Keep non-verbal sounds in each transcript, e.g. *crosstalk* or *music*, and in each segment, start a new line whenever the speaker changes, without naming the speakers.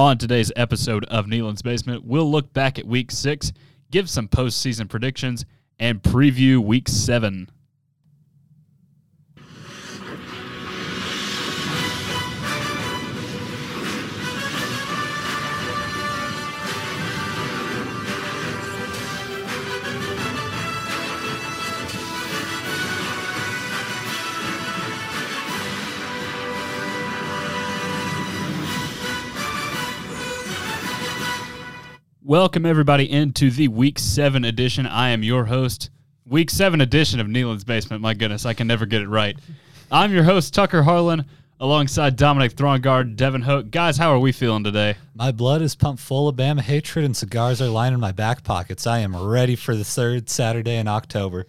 On today's episode of Neyland's Basement, we'll look back at week six, give some postseason predictions, and preview week seven. Welcome, everybody, into the Week 7 edition. I am your host, Week 7 edition of Neyland's Basement. My goodness, I can never get it right. I'm your host, Tucker Harlan, alongside Dominic Throngard, Devin Hook. Guys, how are we feeling today?
My blood is pumped full of Bama hatred, and cigars are lining my back pockets. I am ready for the third Saturday in October.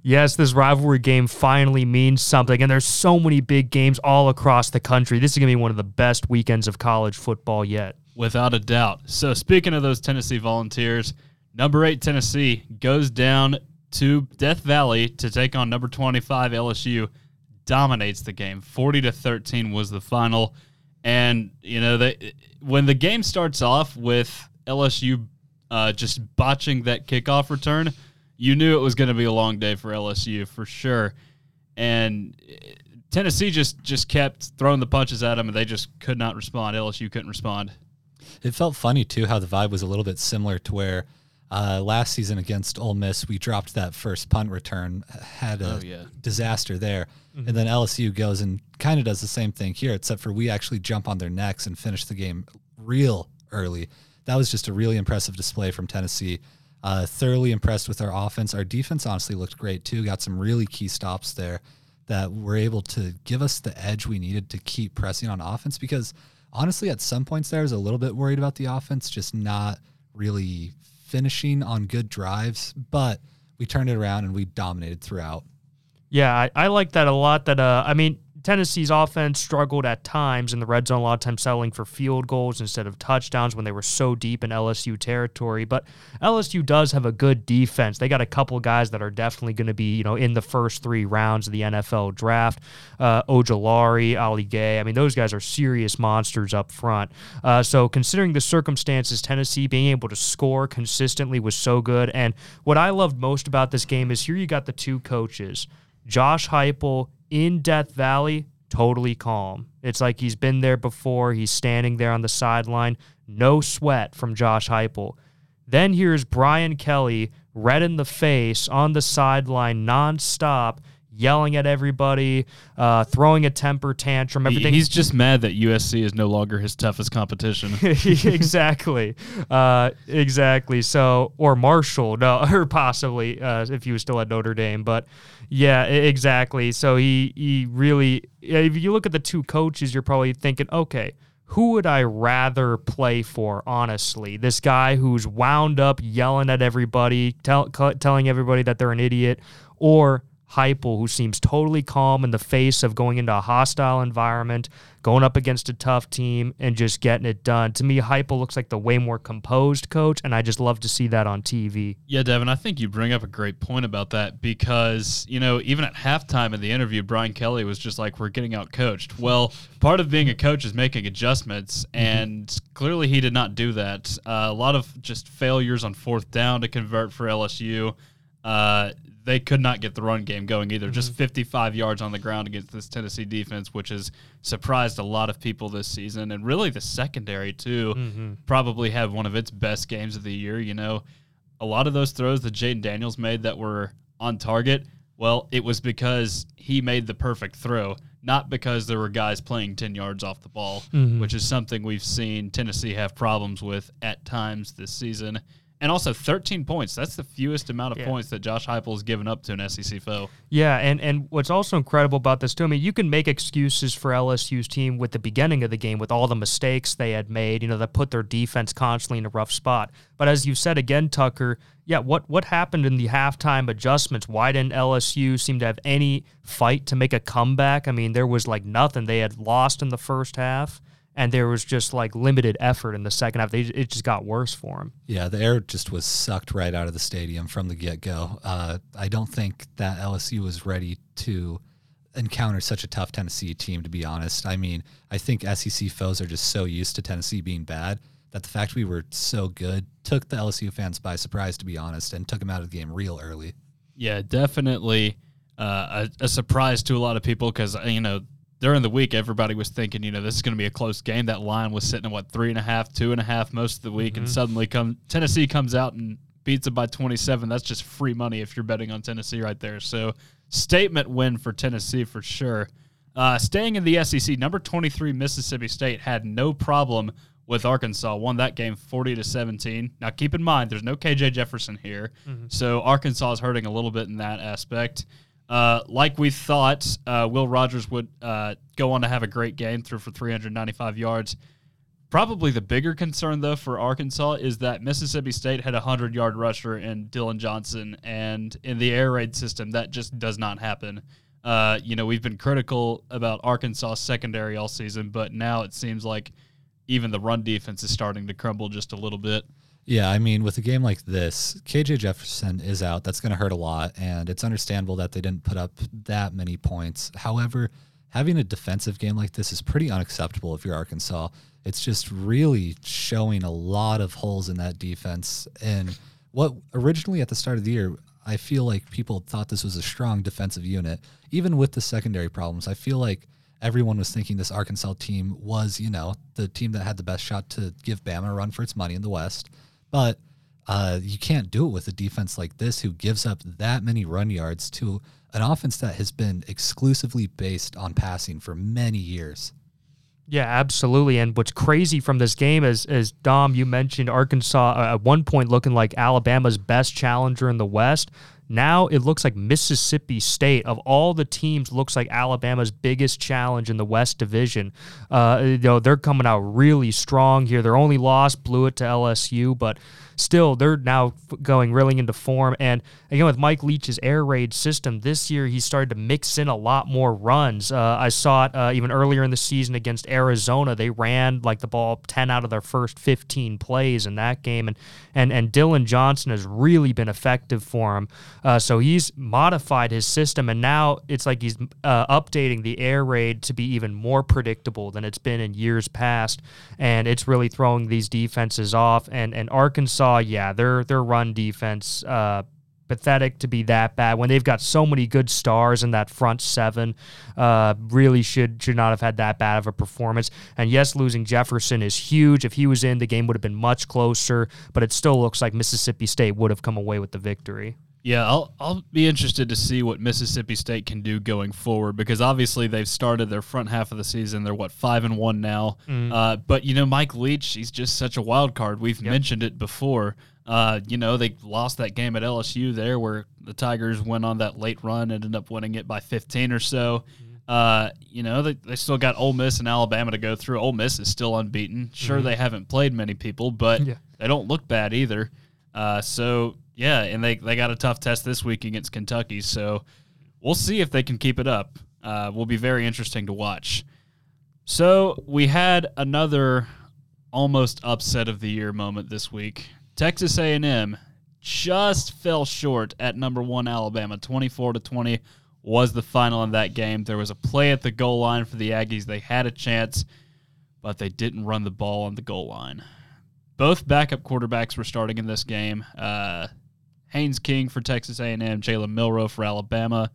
Yes, this rivalry game finally means something, and there's so many big games all across the country. This is going to be one of the best weekends of college football yet.
Without a doubt. So, speaking of those Tennessee Volunteers, number eight Tennessee goes down to Death Valley to take on number 25 LSU. Dominates the game. 40 to 13 was the final. And, you know, they, when the game starts off with LSU uh, just botching that kickoff return, you knew it was going to be a long day for LSU for sure. And Tennessee just just kept throwing the punches at them, and they just could not respond. LSU couldn't respond.
It felt funny too how the vibe was a little bit similar to where uh, last season against Ole Miss we dropped that first punt return, had a
Oh, yeah.
disaster there, and then LSU goes and kind of does the same thing here, except for we actually jump on their necks and finish the game real early. That was just a really impressive display from Tennessee. Uh, thoroughly impressed with our offense. Our defense honestly looked great too. Got some really key stops there that were able to give us the edge we needed to keep pressing on offense because honestly, at some points there, I was a little bit worried about the offense just not really finishing on good drives, but we turned it around and we dominated throughout.
Yeah, I, I like that a lot. That uh, I mean, Tennessee's offense struggled at times in the red zone, a lot of times settling for field goals instead of touchdowns when they were so deep in LSU territory. But LSU does have a good defense. They got a couple guys that are definitely going to be, you know, in the first three rounds of the NFL draft. Uh, Ojulari, Ali Gaye. I mean, those guys are serious monsters up front. Uh, so considering the circumstances, Tennessee being able to score consistently was so good. And what I loved most about this game is here you got the two coaches. Josh Heupel in Death Valley, totally calm. It's like he's been there before. He's standing there on the sideline, no sweat from Josh Heupel. Then here's Brian Kelly, red in the face, on the sideline, nonstop, yelling at everybody, uh, throwing a temper tantrum. Everything
He's just mad that USC is no longer his toughest competition. *laughs*
exactly, uh, exactly. So, or Marshall, no, *laughs* or possibly uh, if he was still at Notre Dame. But yeah, exactly. So he he really, if you look at the two coaches, you're probably thinking, okay, who would I rather play for? Honestly, this guy who's wound up yelling at everybody, tell, telling everybody that they're an idiot, or Heupel, who seems totally calm in the face of going into a hostile environment, going up against a tough team, and just getting it done. To me, Heupel looks like the way more composed coach, and I just love to see that on TV.
Yeah, Devin, I think you bring up a great point about that because, you know, even at halftime in the interview, Brian Kelly was just like, we're getting out coached. Well, part of being a coach is making adjustments, and clearly he did not do that. Uh, a lot of just failures on fourth down to convert for LSU. Uh, they could not get the run game going either. Just mm-hmm. 55 yards on the ground against this Tennessee defense, which has surprised a lot of people this season. And really, the secondary, too, mm-hmm. probably had one of its best games of the year. You know, a lot of those throws that Jayden Daniels made that were on target, well, it was because he made the perfect throw, not because there were guys playing 10 yards off the ball, mm-hmm. which is something we've seen Tennessee have problems with at times this season. And also 13 points. That's the fewest amount of
Yeah.
points that Josh Heupel has given up to an SEC foe.
Yeah, and, and what's also incredible about this too, I mean, you can make excuses for LSU's team with the beginning of the game with all the mistakes they had made, you know, that put their defense constantly in a rough spot. But as you said again, Tucker, yeah, what what happened in the halftime adjustments? Why didn't LSU seem to have any fight to make a comeback? I mean, there was like nothing. They had lost in the first half, and there was just like limited effort in the second half. They it just got worse for him.
Yeah, the air just was sucked right out of the stadium from the get go. Uh, I don't think that LSU was ready to encounter such a tough Tennessee team, to be honest. I mean, I think SEC foes are just so used to Tennessee being bad that the fact we were so good took the LSU fans by surprise, to be honest, and took them out of the game real early.
Yeah, definitely uh, a, a surprise to a lot of people because, you know, during the week, everybody was thinking, you know, this is going to be a close game. That line was sitting at what three and a half, two and a half most of the week, mm-hmm. and suddenly come Tennessee comes out and beats it by 27. That's just free money if you're betting on Tennessee right there. So statement win for Tennessee for sure. Uh, staying in the SEC, number 23 Mississippi State had no problem with Arkansas. Won that game 40 to 17. Now keep in mind, there's no KJ Jefferson here, mm-hmm. so Arkansas is hurting a little bit in that aspect. Uh, like we thought, uh, Will Rogers would uh, go on to have a great game, threw for 395 yards. Probably the bigger concern, though, for Arkansas is that Mississippi State had a 100 yard rusher in Dillon Johnson, and in the air raid system, that just does not happen. Uh, you know, we've been critical about Arkansas secondary all season, but now it seems like even the run defense is starting to crumble just a little bit.
Yeah, I mean, with a game like this, KJ Jefferson is out. That's going to hurt a lot, and it's understandable that they didn't put up that many points. However, having a defensive game like this is pretty unacceptable if you're Arkansas. It's just really showing a lot of holes in that defense. And what originally at the start of the year, I feel like people thought this was a strong defensive unit. Even with the secondary problems, I feel like everyone was thinking this Arkansas team was, you know, the team that had the best shot to give Bama a run for its money in the West. But uh, you can't do it with a defense like this who gives up that many run yards to an offense that has been exclusively based on passing for many years.
Yeah, absolutely. And what's crazy from this game is, is Dom, you mentioned Arkansas uh, at one point looking like Alabama's best challenger in the West. Now it looks like Mississippi State, of all the teams, looks like Alabama's biggest challenge in the West Division. Uh, you know, they're coming out really strong here. Their only loss blew it to LSU, but still, they're now going really into form. And again, with Mike Leach's air raid system, this year he started to mix in a lot more runs. Uh, I saw it uh, even earlier in the season against Arizona. They ran like the ball 10 out of their first 15 plays in that game. And, and, and Dillon Johnson has really been effective for him. Uh, so he's modified his system, and now it's like he's uh, updating the air raid to be even more predictable than it's been in years past. And it's really throwing these defenses off. And, and Arkansas Arkansas, yeah, their their run defense uh, pathetic to be that bad when they've got so many good stars in that front seven. Uh, really should should not have had that bad of a performance. And yes, losing Jefferson is huge. If he was in, the game would have been much closer. But it still looks like Mississippi State would have come away with the victory.
Yeah, I'll I'll be interested to see what Mississippi State can do going forward because obviously they've started their front half of the season. They're what five and one now. Mm. Uh, but you know, Mike Leach, he's just such a wild card. We've yep. mentioned it before. Uh, you know, they lost that game at LSU there where the Tigers went on that late run, and ended up winning it by 15 or so. Mm-hmm. Uh, you know, they, they still got Ole Miss and Alabama to go through. Ole Miss is still unbeaten. Sure, mm-hmm. they haven't played many people, but yeah. they don't look bad either. Uh, so yeah, and they they got a tough test this week against Kentucky, so we'll see if they can keep it up. Uh, will be very interesting to watch. So we had another almost upset of the year moment this week. Texas A&M just fell short at number one Alabama, twenty four to twenty was the final in that game. There was a play at the goal line for the Aggies. They had a chance, but they didn't run the ball on the goal line. Both backup quarterbacks were starting in this game. Uh, Haynes King for Texas A&M, Jalen Milroe for Alabama.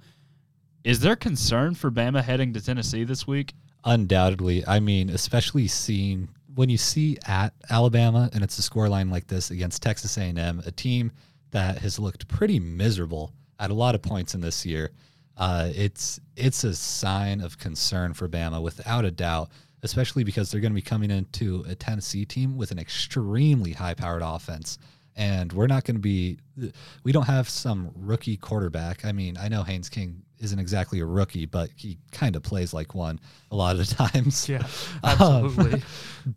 Is there concern for Bama heading to Tennessee this week?
Undoubtedly. I mean, especially seeing when you see at Alabama and it's a scoreline like this against Texas A&M, a team that has looked pretty miserable at a lot of points in this year. Uh, it's it's a sign of concern for Bama without a doubt, especially because they're going to be coming into a Tennessee team with an extremely high-powered offense and we're not going to be we don't have some rookie quarterback. I mean i know haynes king isn't exactly a rookie but he kind of plays like one a lot of the *laughs* times.
Yeah absolutely. um,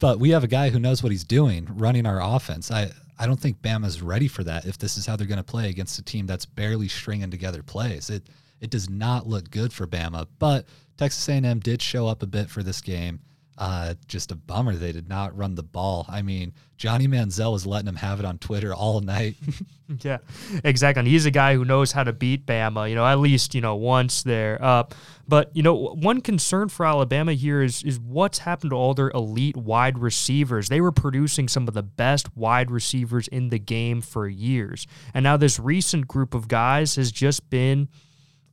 but we have a guy who knows what he's doing running our offense. I i don't think bama's ready for that if this is how they're going to play against a team that's barely stringing together plays. It it does not look good for bama but texas a&m did show up a bit for this game Uh, just a bummer they did not run the ball. I mean, Johnny Manziel was letting him have it on Twitter all night. *laughs*
yeah, exactly. And he's a guy who knows how to beat Bama, you know, at least, you know, once there. Uh, but, you know, one concern for Alabama here is, is what's happened to all their elite wide receivers. They were producing some of the best wide receivers in the game for years. And now this recent group of guys has just been –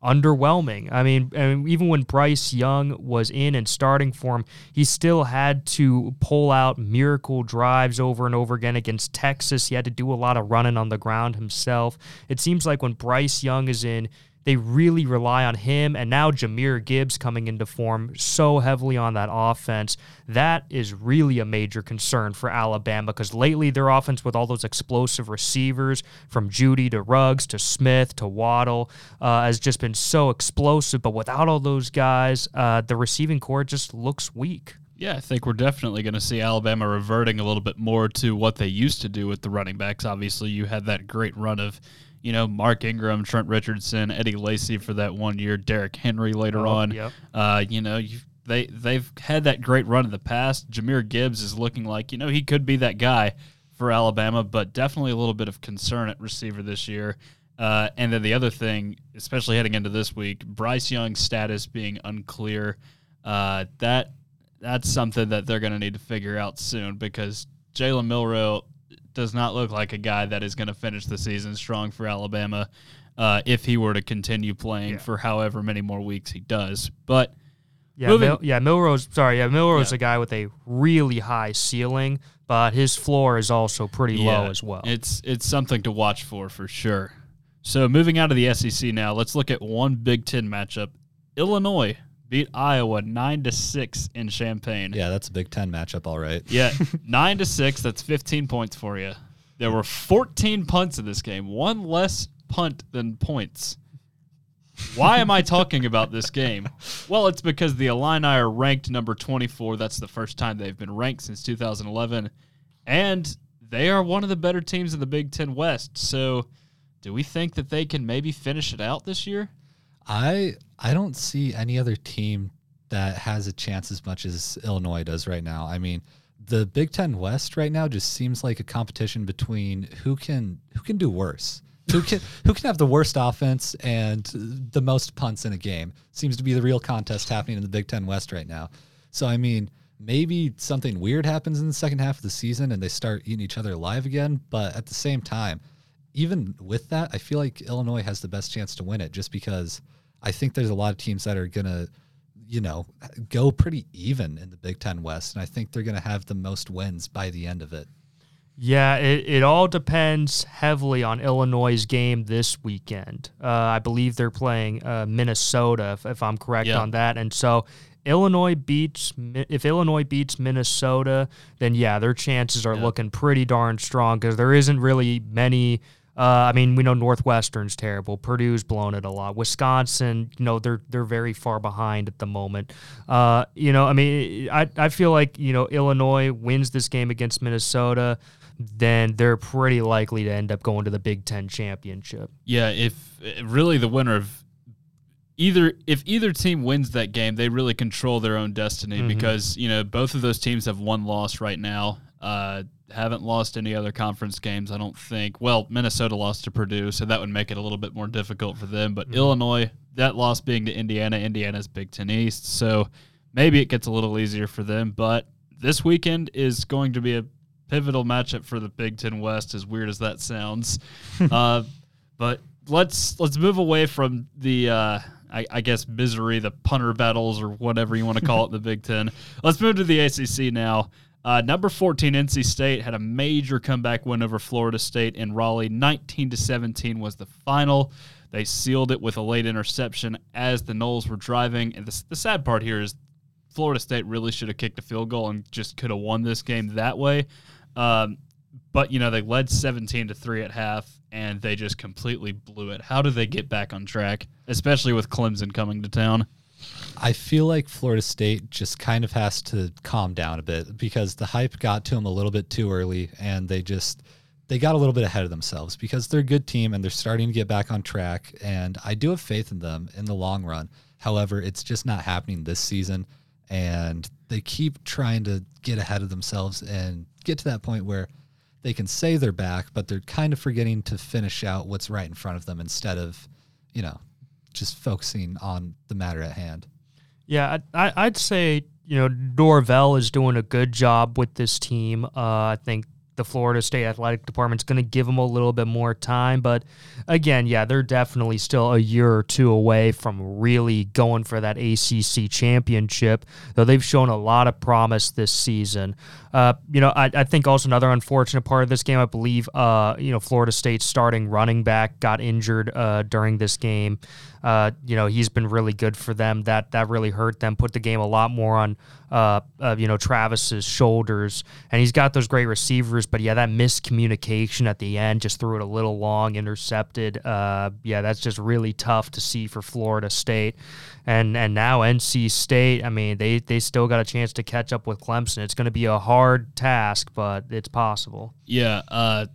underwhelming. I mean, I mean, even when Bryce Young was in and starting for him, he still had to pull out miracle drives over and over again against Texas. He had to do a lot of running on the ground himself. It seems like when Bryce Young is in, they really rely on him. And now Jahmyr Gibbs coming into form so heavily on that offense. That is really a major concern for Alabama because lately their offense, with all those explosive receivers from Jeudy to Ruggs to Smith to Waddle, uh, has just been so explosive. But without all those guys, uh, the receiving corps just looks weak.
Yeah, I think we're definitely going to see Alabama reverting a little bit more to what they used to do with the running backs. Obviously, you had that great run of you know, Mark Ingram, Trent Richardson, Eddie Lacy for that one year, Derrick Henry later oh, on. Yep. Uh, you know, they they've had that great run in the past. Jahmyr Gibbs is looking like you know he could be that guy for Alabama, but definitely a little bit of concern at receiver this year. Uh, and then the other thing, especially heading into this week, Bryce Young's status being unclear. Uh, that that's something that they're going to need to figure out soon because Jalen Milroe does not look like a guy that is going to finish the season strong for Alabama uh, if he were to continue playing yeah. for however many more weeks he does. But
yeah, Mil- yeah, Milroe's sorry, yeah, Milroe's yeah. a guy with a really high ceiling, but his floor is also pretty yeah, low as well.
It's it's something to watch for for sure. So moving out of the SEC now, let's look at one Big Ten matchup: Illinois beat Iowa nine to six in Champaign.
Yeah, that's a Big Ten matchup, all right.
Yeah, *laughs* nine to six. That's fifteen points for you. There were fourteen punts in this game, one less punt than points. Why am I talking about this game? Well, it's because the Illini are ranked number 24. That's the first time they've been ranked since 2011. And they are one of the better teams in the Big Ten West. So, do we think that they can maybe finish it out this year?
I I don't see any other team that has a chance as much as Illinois does right now. I mean, the Big Ten West right now just seems like a competition between who can who can do worse. Who can *laughs* who can have the worst offense and the most punts in a game? Seems to be the real contest happening in the Big Ten West right now. So I mean, maybe something weird happens in the second half of the season and they start eating each other alive again. But at the same time, even with that, I feel like Illinois has the best chance to win it just because I think there's a lot of teams that are going to, you know, go pretty even in the Big Ten West. And I think they're going to have the most wins by the end of it.
Yeah, it, it all depends heavily on Illinois' game this weekend. Uh, I believe they're playing uh, Minnesota, if, if, I'm correct yeah. on that. And so Illinois beats if Illinois beats Minnesota, then yeah, their chances are yeah. looking pretty darn strong because there isn't really many uh, I mean, we know Northwestern's terrible. Purdue's blown it a lot. Wisconsin, you know, they're they're very far behind at the moment. Uh, you know, I mean, I I feel like you know Illinois wins this game against Minnesota, then they're pretty likely to end up going to the Big Ten championship.
Yeah, if really the winner of either if either team wins that game, they really control their own destiny mm-hmm. because you know both of those teams have one loss right now. Uh, haven't lost any other conference games, I don't think. Well, Minnesota lost to Purdue, so that would make it a little bit more difficult for them. But mm-hmm. Illinois, that loss being to Indiana, Indiana's Big Ten East, so maybe it gets a little easier for them. But this weekend is going to be a pivotal matchup for the Big Ten West, as weird as that sounds. *laughs* uh, but let's let's move away from the. Uh, I, I, guess misery, the punter battles, or whatever you want to call it, the Big Ten. Let's move to the ACC now. Uh, number 14, NC State had a major comeback win over Florida State in Raleigh. 19 to 17 was the final. They sealed it with a late interception as the Noles were driving. And the, the sad part here is Florida State really should have kicked a field goal and just could have won this game that way. Um, but you know they led 17 to 3 at half and they just completely blew it. How do they get back on track, especially with Clemson coming to town?
I feel like Florida State just kind of has to calm down a bit because the hype got to them a little bit too early and they just they got a little bit ahead of themselves because they're a good team and they're starting to get back on track and I do have faith in them in the long run. However, it's just not happening this season and they keep trying to get ahead of themselves and get to that point where they can say they're back, but they're kind of forgetting to finish out what's right in front of them instead of, you know, just focusing on the matter at hand.
Yeah, I, I'd say you know Norvell is doing a good job with this team. Uh, I think the Florida State Athletic Department's going to give them a little bit more time. But again, yeah, they're definitely still a year or two away from really going for that ACC championship, though they've shown a lot of promise this season. Uh, you know, I, I, think also another unfortunate part of this game, I believe, uh, you know, Florida State's starting running back got injured uh, during this game. Uh, you know, he's been really good for them. That that really hurt them. Put the game a lot more on, uh, you know, Travis's shoulders. And he's got those great receivers, but yeah, that miscommunication at the end just threw it a little long, intercepted. Uh, yeah, that's just really tough to see for Florida State. And and now NC State, I mean, they they still got a chance to catch up with Clemson. It's going to be a hard task, but it's possible.
Yeah, uh,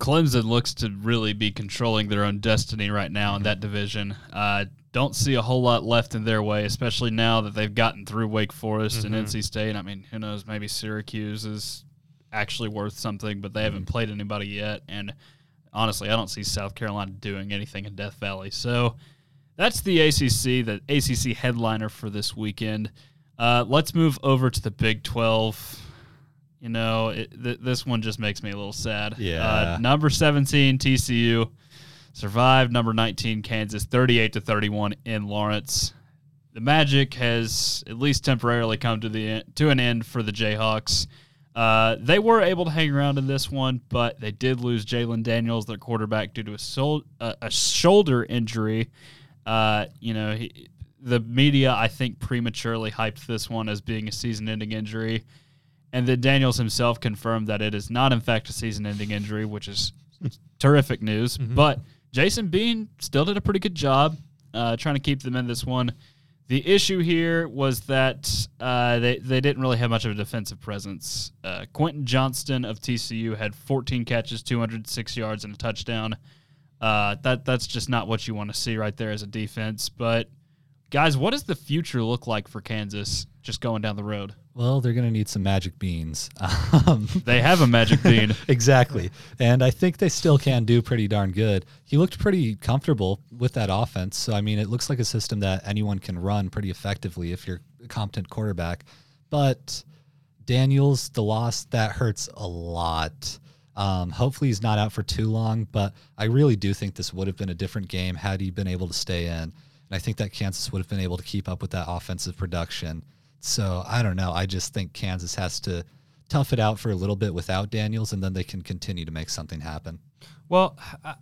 Clemson looks to really be controlling their own destiny right now in that division. Uh, don't see a whole lot left in their way, especially now that they've gotten through Wake Forest mm-hmm. and NC State. I mean, who knows? Maybe Syracuse is actually worth something, but they haven't mm-hmm. played anybody yet. And honestly, I don't see South Carolina doing anything in Death Valley. So that's the ACC, the ACC headliner for this weekend. Uh, let's move over to the Big 12. You know, it, th- this one just makes me a little sad.
Yeah.
Uh, number 17, TCU survived. Number 19, Kansas, 38 to 31 in Lawrence. The magic has at least temporarily come to the to an end for the Jayhawks. Uh, they were able to hang around in this one, but they did lose Jalon Daniels, their quarterback, due to a, sol- uh, a shoulder injury. Uh, you know, he, the media, I think, prematurely hyped this one as being a season-ending injury. And then Daniels himself confirmed that it is not, in fact, a season ending injury, which is terrific news. Mm-hmm. But Jason Bean still did a pretty good job uh, trying to keep them in this one. The issue here was that uh, they, they didn't really have much of a defensive presence. Uh, Quentin Johnston of TCU had 14 catches, 206 yards, and a touchdown. Uh, that That's just not what you want to see right there as a defense. But, guys, what does the future look like for Kansas just going down the road?
Well, they're going to need some magic beans. *laughs* Um,
they have a magic bean. *laughs*
exactly. And I think they still can do pretty darn good. He looked pretty comfortable with that offense. So, I mean, it looks like a system that anyone can run pretty effectively if you're a competent quarterback. But Daniels, the loss, that hurts a lot. Um, hopefully, he's not out for too long, but I really do think this would have been a different game had he been able to stay in. And I think that Kansas would have been able to keep up with that offensive production. So I don't know. I just think Kansas has to tough it out for a little bit without Daniels, and then they can continue to make something happen.
Well,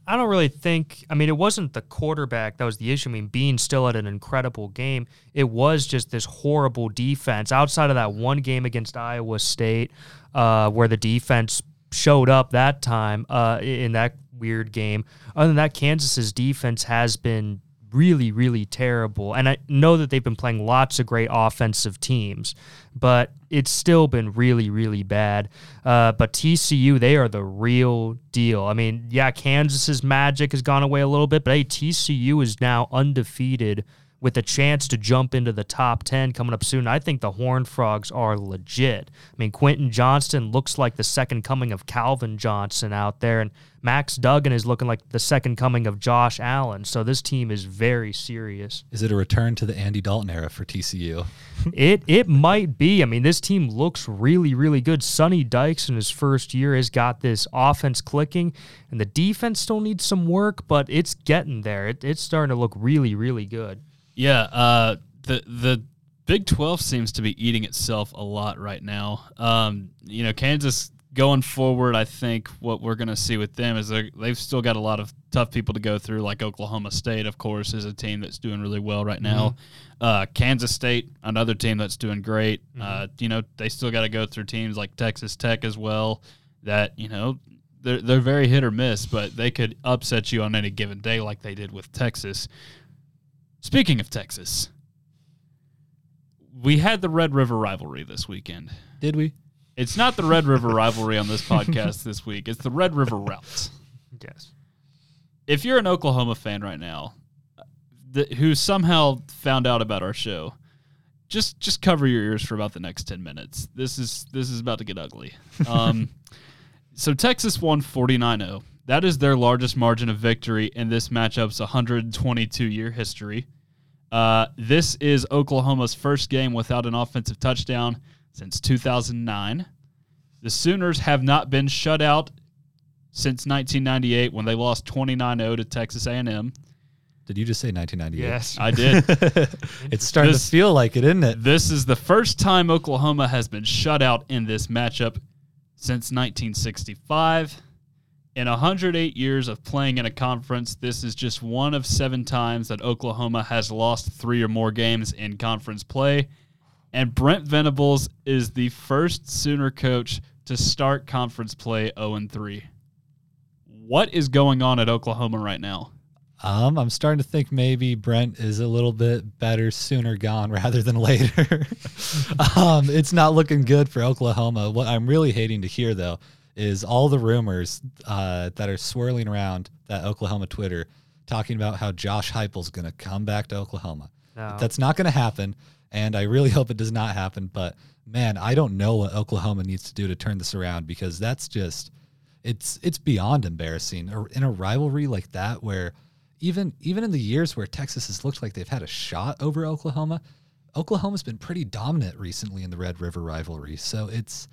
I don't really think. I mean, it wasn't the quarterback that was the issue. I mean, Bean still had an incredible game. It was just this horrible defense. Outside of that one game against Iowa State, uh, where the defense showed up that time uh, in that weird game. Other than that, Kansas's defense has been really, really terrible. And I know that they've been playing lots of great offensive teams, but it's still been really, really bad. Uh, but TCU, they are the real deal. I mean, yeah, Kansas's magic has gone away a little bit, but hey, TCU is now undefeated with a chance to jump into the top 10 coming up soon. I think the Horned Frogs are legit. I mean, Quentin Johnston looks like the second coming of Calvin Johnson out there, and Max Duggan is looking like the second coming of Josh Allen. So this team is very serious.
Is it a return to the Andy Dalton era for TCU? *laughs*
it it might be. I mean, this team looks really, really good. Sonny Dykes in his first year has got this offense clicking, and the defense still needs some work, but it's getting there. It, it's starting to look really, really good.
Yeah, uh, the the Big Twelve seems to be eating itself a lot right now. Um, you know, Kansas going forward, I think what we're going to see with them is they've still got a lot of tough people to go through. Like Oklahoma State, of course, is a team that's doing really well right now. Mm-hmm. Uh, Kansas State, another team that's doing great. Mm-hmm. Uh, you know, they still got to go through teams like Texas Tech as well. That you know they're they're very hit or miss, but they could upset you on any given day, like they did with Texas. Speaking of Texas, we had the Red River rivalry this weekend.
Did we?
It's not the Red River rivalry on this podcast this week. It's the Red River routs.
Yes.
If you're an Oklahoma fan right now, who somehow found out about our show, just just cover your ears for about the next 10 minutes. This is this is about to get ugly. Um, *laughs* so Texas won 49-0. That is their largest margin of victory in this matchup's 122 year history. Uh, this is Oklahoma's first game without an offensive touchdown since 2009. The Sooners have not been shut out since 1998 when they lost 29-0 to Texas A&M.
Did you just say 1998?
Yes.
I *laughs* did.
it's starting
This-
to feel like it, isn't it?
This is the first time Oklahoma has been shut out in this matchup since 1965. In 108 years of playing in a conference, this is just one of seven times that Oklahoma has lost three or more games in conference play. And Brent Venables is the first Sooner coach to start conference play 0 3. What is going on at Oklahoma right now?
Um, I'm starting to think maybe Brent is a little bit better sooner gone *laughs* rather than later. *laughs* um, it's not looking good for Oklahoma. What I'm really hating to hear though is all the rumors uh, that are swirling around that Oklahoma Twitter talking about how Josh Heupel's going to come back to Oklahoma.
No.
That's not going to happen, and I really *laughs* hope it does not happen. But man, I don't know what Oklahoma needs to do to turn this around because that's just it's it's beyond embarrassing. In a rivalry like that, where even even in the years where Texas has looked like they've had a shot over Oklahoma, Oklahoma's been pretty dominant recently in the Red River rivalry. So it's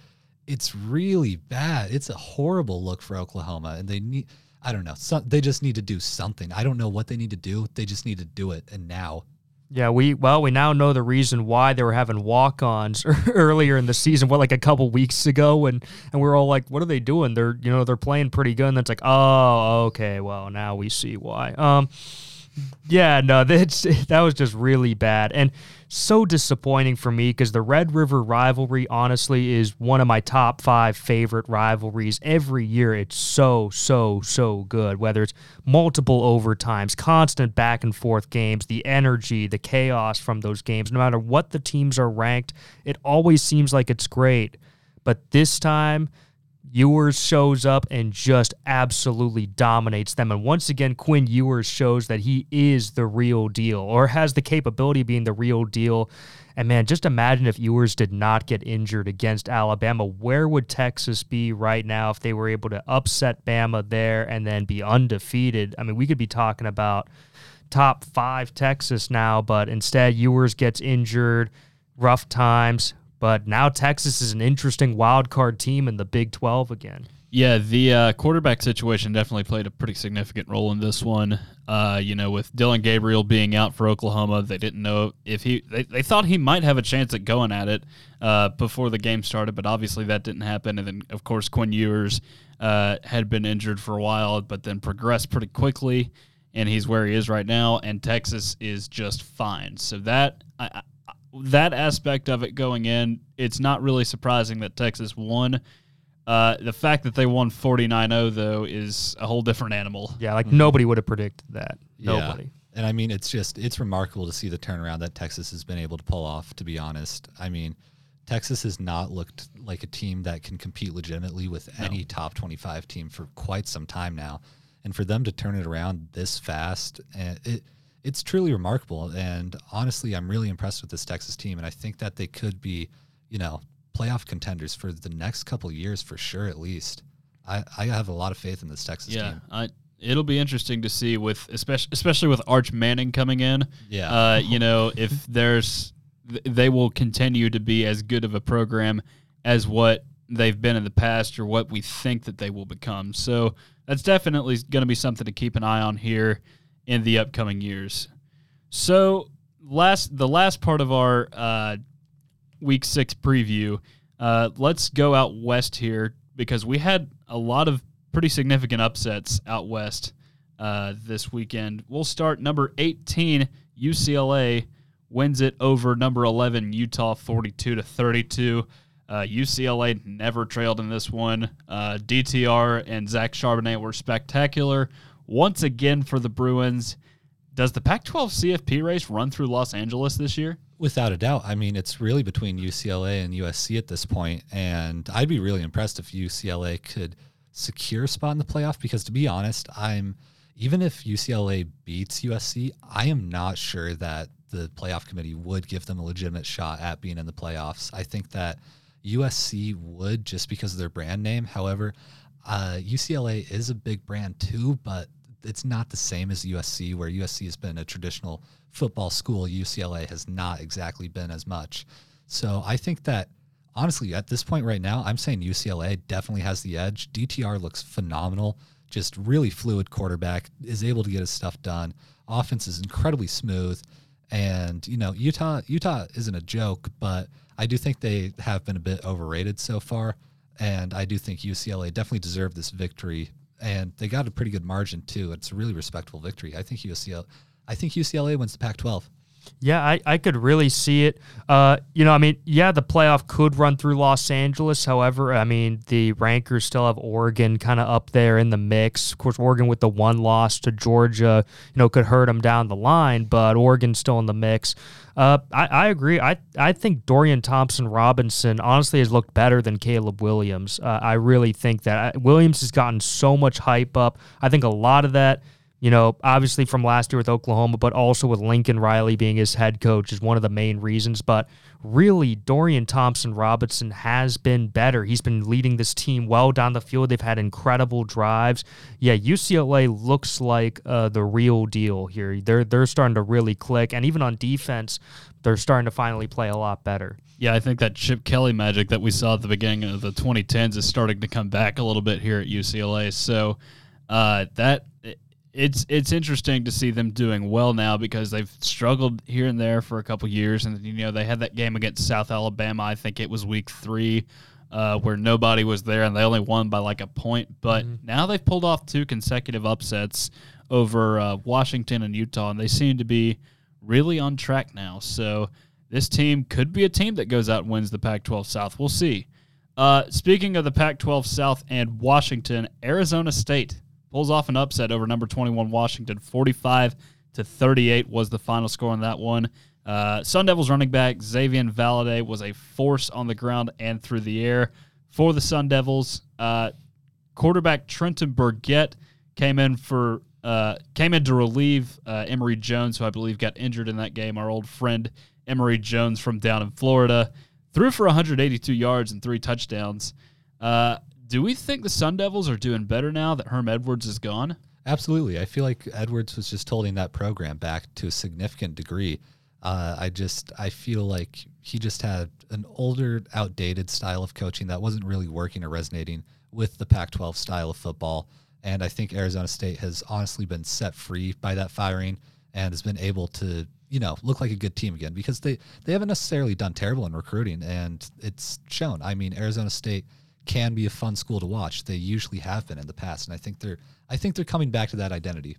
it's really bad. It's a horrible look for Oklahoma, and they need. I don't know. Some, they just need to do something. I don't know what they need to do. They just need to do it, and now.
Yeah, we well, we now know the reason why they were having walk-ons *laughs* earlier in the season. What, like a couple weeks ago, and and we are all like, "What are they doing? They're you know they're playing pretty good." And it's like, "Oh, okay, well now we see why." Um, yeah, no, *laughs* that's that was just really bad and so disappointing for me because the Red River rivalry, honestly, is one of my top five favorite rivalries every year. It's so so so good. Whether it's multiple overtimes, constant back and forth games, the energy, the chaos from those games, no matter what the teams are ranked, it always seems like it's great. But this time, Ewers shows up and just absolutely dominates them. And once again, Quinn Ewers shows that he is the real deal or has the capability of being the real deal. And man, just imagine if Ewers did not get injured against Alabama. Where would Texas be right now if they were able to upset Bama there and then be undefeated? I mean, we could be talking about top five Texas now, but instead, Ewers gets injured, rough times. But now Texas is an interesting wild card team in the Big 12 again.
Yeah, the uh, quarterback situation definitely played a pretty significant role in this one. Uh, you know, with Dillon Gabriel being out for Oklahoma, they didn't know if he. They, they thought he might have a chance at going at it uh, before the game started, but obviously that didn't happen. And then, of course, Quinn Ewers uh, had been injured for a while, but then progressed pretty quickly, and he's where he is right now. And Texas is just fine. So that I, that aspect of it going in, it's not really surprising that Texas won. Uh, the fact that they won 49-0 though is a whole different animal.
Yeah, like nobody would have predicted that.
Yeah.
Nobody.
And I mean, it's just it's remarkable to see the turnaround that Texas has been able to pull off. To be honest, I mean, Texas has not looked like a team that can compete legitimately with any top twenty-five team for quite some time now, and for them to turn it around this fast, and it it's truly remarkable. And honestly, I'm really impressed with this Texas team, and I think that they could be, you know, playoff contenders for the next couple years for sure, at least. I, I have a lot of faith in this Texas
Yeah,
team.
I, it'll be interesting to see with especially especially with Arch Manning coming in.
Yeah.
Uh, you know, *laughs* if there's they will continue to be as good of a program as what they've been in the past or what we think that they will become. So that's definitely going to be something to keep an eye on here in the upcoming years. So last the last part of our uh, week six preview, uh, let's go out west here because we had a lot of pretty significant upsets out west uh, this weekend. We'll start number 18, UCLA wins it over number 11, Utah, 42 to 32. Uh, UCLA never trailed in this one. Uh, DTR and Zach Charbonnet were spectacular once again for the Bruins. Does the Pac 12 CFP race run through Los Angeles this year?
Without a doubt. I mean, it's really between UCLA and USC at this point, and I'd be really impressed if UCLA could secure a spot in the playoff. Because to be honest, I'm even if UCLA beats USC, I am not sure that the playoff committee would give them a legitimate shot at being in the playoffs. I think that USC would just because of their brand name. However, uh, UCLA is a big brand too, but it's not the same as USC, where USC has been a traditional football school. UCLA has not exactly been as much. So I think that honestly, at this point right now, I'm saying UCLA definitely has the edge. DTR looks phenomenal, just really fluid quarterback, is able to get his stuff done. Offense is incredibly smooth. And, you know, Utah Utah isn't a joke, but I do think they have been a bit overrated so far. And I do think UCLA definitely deserved this victory. And they got a pretty good margin too. It's a really respectable victory. I think UCLA I think UCLA wins the Pac twelve.
Yeah, I, I could really see it. Uh, you know, I mean, yeah, the playoff could run through Los Angeles. However, I mean, the rankers still have Oregon kind of up there in the mix. Of course, Oregon with the one loss to Georgia, you know, could hurt them down the line, but Oregon's still in the mix. Uh, I, I agree. I, I think Dorian Thompson Robinson honestly has looked better than Caleb Williams. Uh, I really think that. Uh, Williams has gotten so much hype up. I think a lot of that – you know, obviously from last year with Oklahoma, but also with Lincoln Riley being his head coach is one of the main reasons. But really, Dorian Thompson Robinson has been better. He's been leading this team well down the field. They've had incredible drives. Yeah, UCLA looks like uh, the real deal here. They're they're starting to really click, and even on defense, they're starting to finally play a lot better.
Yeah, I think that Chip Kelly magic that we saw at the beginning of the 2010s is starting to come back a little bit here at UCLA. So uh, that it's it's interesting to see them doing well now because they've struggled here and there for a couple years, and you know they had that game against South Alabama. I think it was week three. Uh, where nobody was there and they only won by like a point. But mm-hmm. now they've pulled off two consecutive upsets over uh, Washington and Utah, and they seem to be really on track now. So this team could be a team that goes out and wins the Pac 12 South. We'll see. Uh, speaking of the Pac 12 South and Washington, Arizona State pulls off an upset over number 21 Washington. 45 to 38 was the final score on that one. Uh, Sun Devils running back Xavier Valladay was a force on the ground and through the air for the Sun Devils. Uh, quarterback Trenton Bourguet came in for uh, came in to relieve uh, Emory Jones, who I believe got injured in that game. Our old friend Emory Jones from down in Florida threw for 182 yards and three touchdowns. Uh, do we think the Sun Devils are doing better now that Herm Edwards is gone?
Absolutely. I feel like Edwards was just holding that program back to a significant degree. Uh, I just I feel like he just had an older, outdated style of coaching that wasn't really working or resonating with the Pac-12 style of football. And I think Arizona State has honestly been set free by that firing and has been able to, you know, look like a good team again because they they haven't necessarily done terrible in recruiting and it's shown. I mean, Arizona State can be a fun school to watch. They usually have been in the past, and I think they're I think they're coming back to that identity.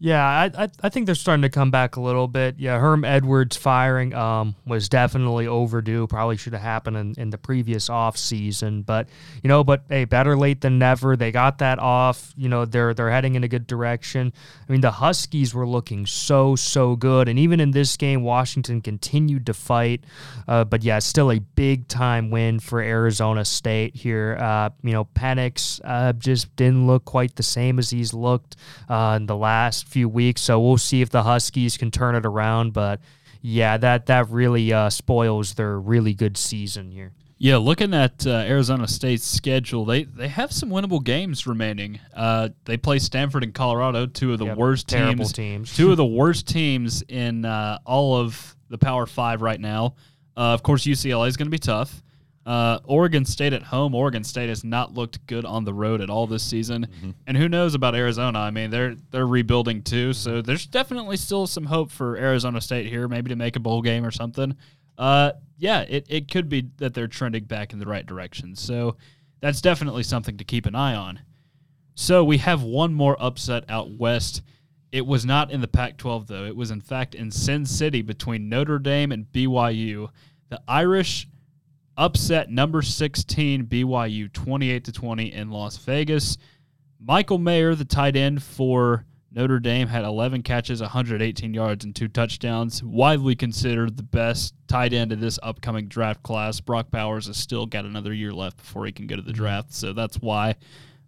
Yeah, I, I, I think they're starting to come back a little bit. Yeah, Herm Edwards firing um, was definitely overdue. Probably should have happened in, in the previous off season, but you know, but hey, better late than never. They got that off. You know, they're they're heading in a good direction. I mean, the Huskies were looking so so good, and even in this game, Washington continued to fight. Uh, but yeah, still a big time win for Arizona State here. Uh, you know, Penix uh, just didn't look quite the same as he's looked uh, in the last few weeks. So we'll see if the Huskies can turn it around. But yeah, that that really uh, spoils their really good season here.
Yeah, looking at uh, Arizona State's schedule, they they have some winnable games remaining. Uh, they play Stanford and Colorado, two of the yep, worst teams,
teams.
two of the worst teams in uh, all of the Power Five right now. Uh, of course, UCLA is going to be tough. Uh, Oregon State at home. Oregon State has not looked good on the road at all this season, mm-hmm. and who knows about Arizona? I mean, they're they're rebuilding too, so there's definitely still some hope for Arizona State here, maybe to make a bowl game or something. Uh, yeah, it, it could be that they're trending back in the right direction. So that's definitely something to keep an eye on. So we have one more upset out west. It was not in the Pac 12, though. It was, in fact, in Sin City between Notre Dame and BYU. The Irish upset number 16 BYU 28 to 20 in Las Vegas. Michael Mayer, the tight end for Notre Dame, had 11 catches, 118 yards, and two touchdowns. Widely considered the best tight end of this upcoming draft class. Brock Bowers has still got another year left before he can go to the mm-hmm. draft, so that's why.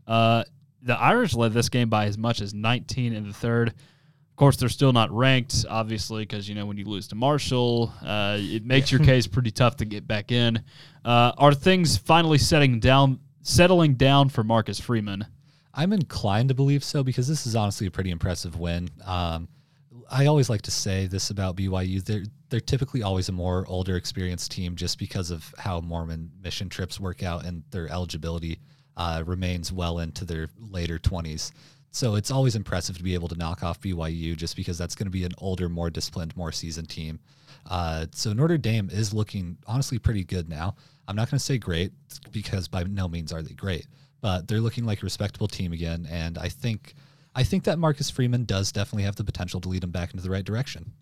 Uh, the Irish led this game by as much as 19 in the third. Of course, they're still not ranked, obviously, because you know when you lose to Marshall, uh, it makes your *laughs* case pretty tough to get back in. Uh, are things finally setting down, settling down for Marcus Freeman?
I'm inclined to believe so because this is honestly a pretty impressive win. Um, I always like to say this about BYU. They're they're typically always a more older, experienced team just because of how Mormon mission trips work out and their eligibility uh, remains well into their later 20s. So it's always impressive to be able to knock off BYU just because that's going to be an older, more disciplined, more seasoned team. Uh, so Notre Dame is looking honestly pretty good now. I'm not going to say great because by no means are they great, but they're looking like a respectable team again. And I think I think that Marcus Freeman does definitely have the potential to lead them back into the right direction.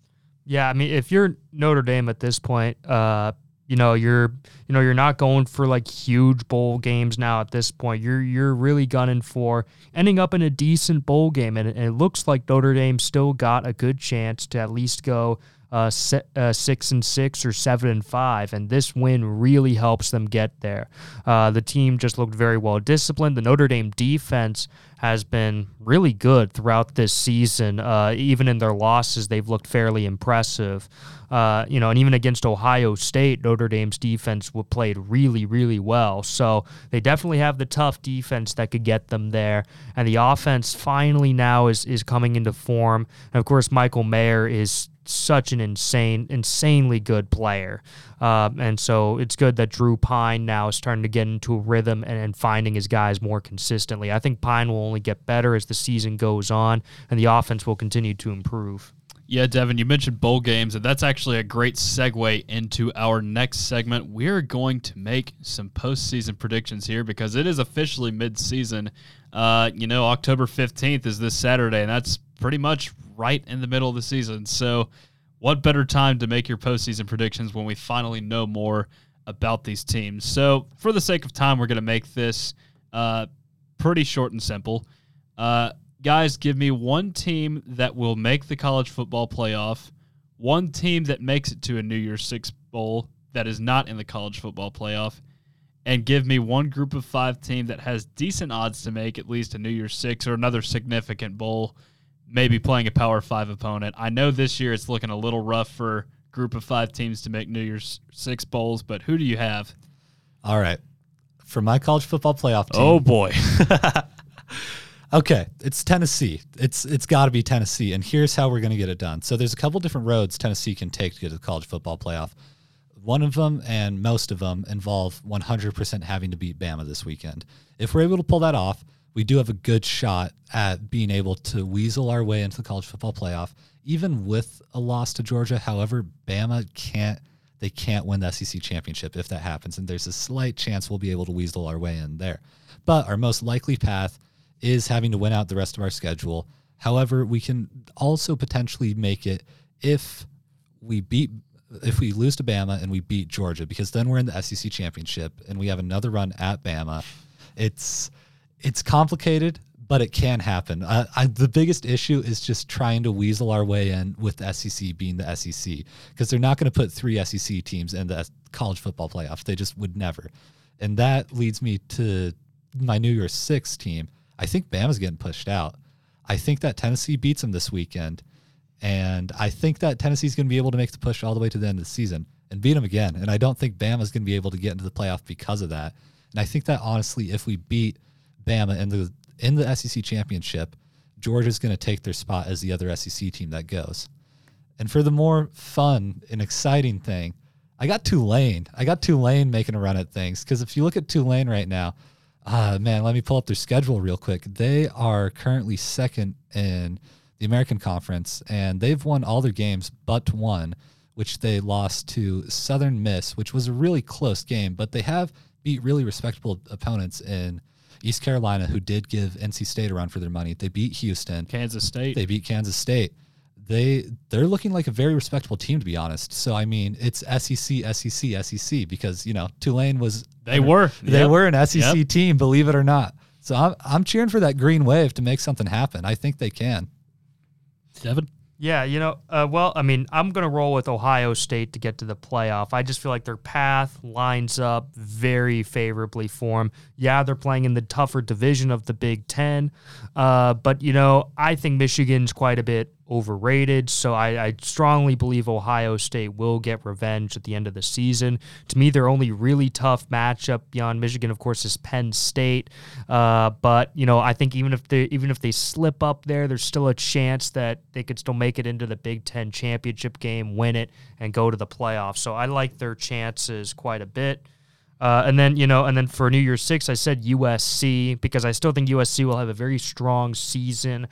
Yeah, I mean, if you're Notre Dame at this point, uh, you know you're you know you're not going for like huge bowl games now at this point you're you're really gunning for ending up in a decent bowl game and, and it looks like Notre Dame still got a good chance to at least go uh, se- uh, six and six or seven and five, and this win really helps them get there. Uh, the team just looked very well disciplined. The Notre Dame defense has been really good throughout this season. Uh, even in their losses, they've looked fairly impressive. Uh, you know, and even against Ohio State, Notre Dame's defense played really, really well. So they definitely have the tough defense that could get them there. And the offense finally now is is coming into form. And of course, Michael Mayer is such an insane, insanely good player. Um, and so it's good that Drew Pyne now is starting to get into a rhythm and, and, finding his guys more consistently. I think Pyne will only get better as the season goes on, and the offense will continue to improve.
Yeah, Devin, you mentioned bowl games, and that's actually a great segue into our next segment. We're going to make some postseason predictions here because it is officially midseason. Uh, you know, October 15th is this Saturday, and that's pretty much right in the middle of the season. So, what better time to make your postseason predictions when we finally know more about these teams? So, for the sake of time, we're going to make this uh, pretty short and simple. Uh, guys, give me one team that will make the college football playoff, one team that makes it to a New Year's Six bowl that is not in the college football playoff, and give me one group of five team that has decent odds to make at least a New Year's Six or another significant bowl, maybe playing a Power Five opponent. I know this year it's looking a little rough for group of five teams to make New Year's Six bowls, but who do you have?
All right. For my college football playoff team.
Oh boy. *laughs*
Okay, it's Tennessee. It's it's got to be Tennessee, and here's how we're going to get it done. So there's a couple different roads Tennessee can take to get to the college football playoff. One of them and most of them involve 100% having to beat Bama this weekend. If we're able to pull that off, we do have a good shot at being able to weasel our way into the college football playoff, even with a loss to Georgia. However, Bama can't they can't win the SEC championship if that happens, and there's a slight chance we'll be able to weasel our way in there. But our most likely path is having to win out the rest of our schedule. However, we can also potentially make it if we beat if we lose to Bama and we beat Georgia because then we're in the SEC championship and we have another run at Bama. It's it's complicated, but it can happen. Uh, I, the biggest issue is just trying to weasel our way in with the SEC being the SEC because they're not going to put three SEC teams in the college football playoff. They just would never. And that leads me to my New Year's Six team. I think Bama's getting pushed out. I think that Tennessee beats them this weekend. And I think that Tennessee's going to be able to make the push all the way to the end of the season and beat them again. And I don't think Bama's going to be able to get into the playoff because of that. And I think that honestly, if we beat Bama in the in the SEC championship, Georgia's going to take their spot as the other SEC team that goes. And for the more fun and exciting thing, I got Tulane. I got Tulane making a run at things because if you look at Tulane right now, uh, man, let me pull up their schedule real quick. They are currently second in the American Conference, and they've won all their games but one, which they lost to Southern Miss, which was a really close game. But they have beat really respectable opponents in East Carolina, who did give NC State a run for their money. They beat Houston,
Kansas State.
They beat Kansas State. They they're looking like a very respectable team to be honest. So I mean, it's SEC, SEC, SEC because you know Tulane was
they were
they
yep.
were an SEC
Yep.
team, believe it or not. So I'm I'm cheering for that green wave to make something happen. I think they can.
Devin.
Yeah, you know, uh, well, I mean, I'm going to roll with Ohio State to get to the playoff. I just feel like their path lines up very favorably for them. Yeah, they're playing in the tougher division of the Big Ten, uh, but, you know, I think Michigan's quite a bit overrated. So I, I, strongly believe Ohio State will get revenge at the end of the season. To me, their only really tough matchup beyond Michigan, of course, is Penn State. Uh, but you know, I think even if they even if they slip up there, there's still a chance that they could still make it into the Big Ten championship game, win it, and go to the playoffs. So I like their chances quite a bit. Uh, and then you know, and then for New Year's Six, I said USC because I still think USC will have a very strong season.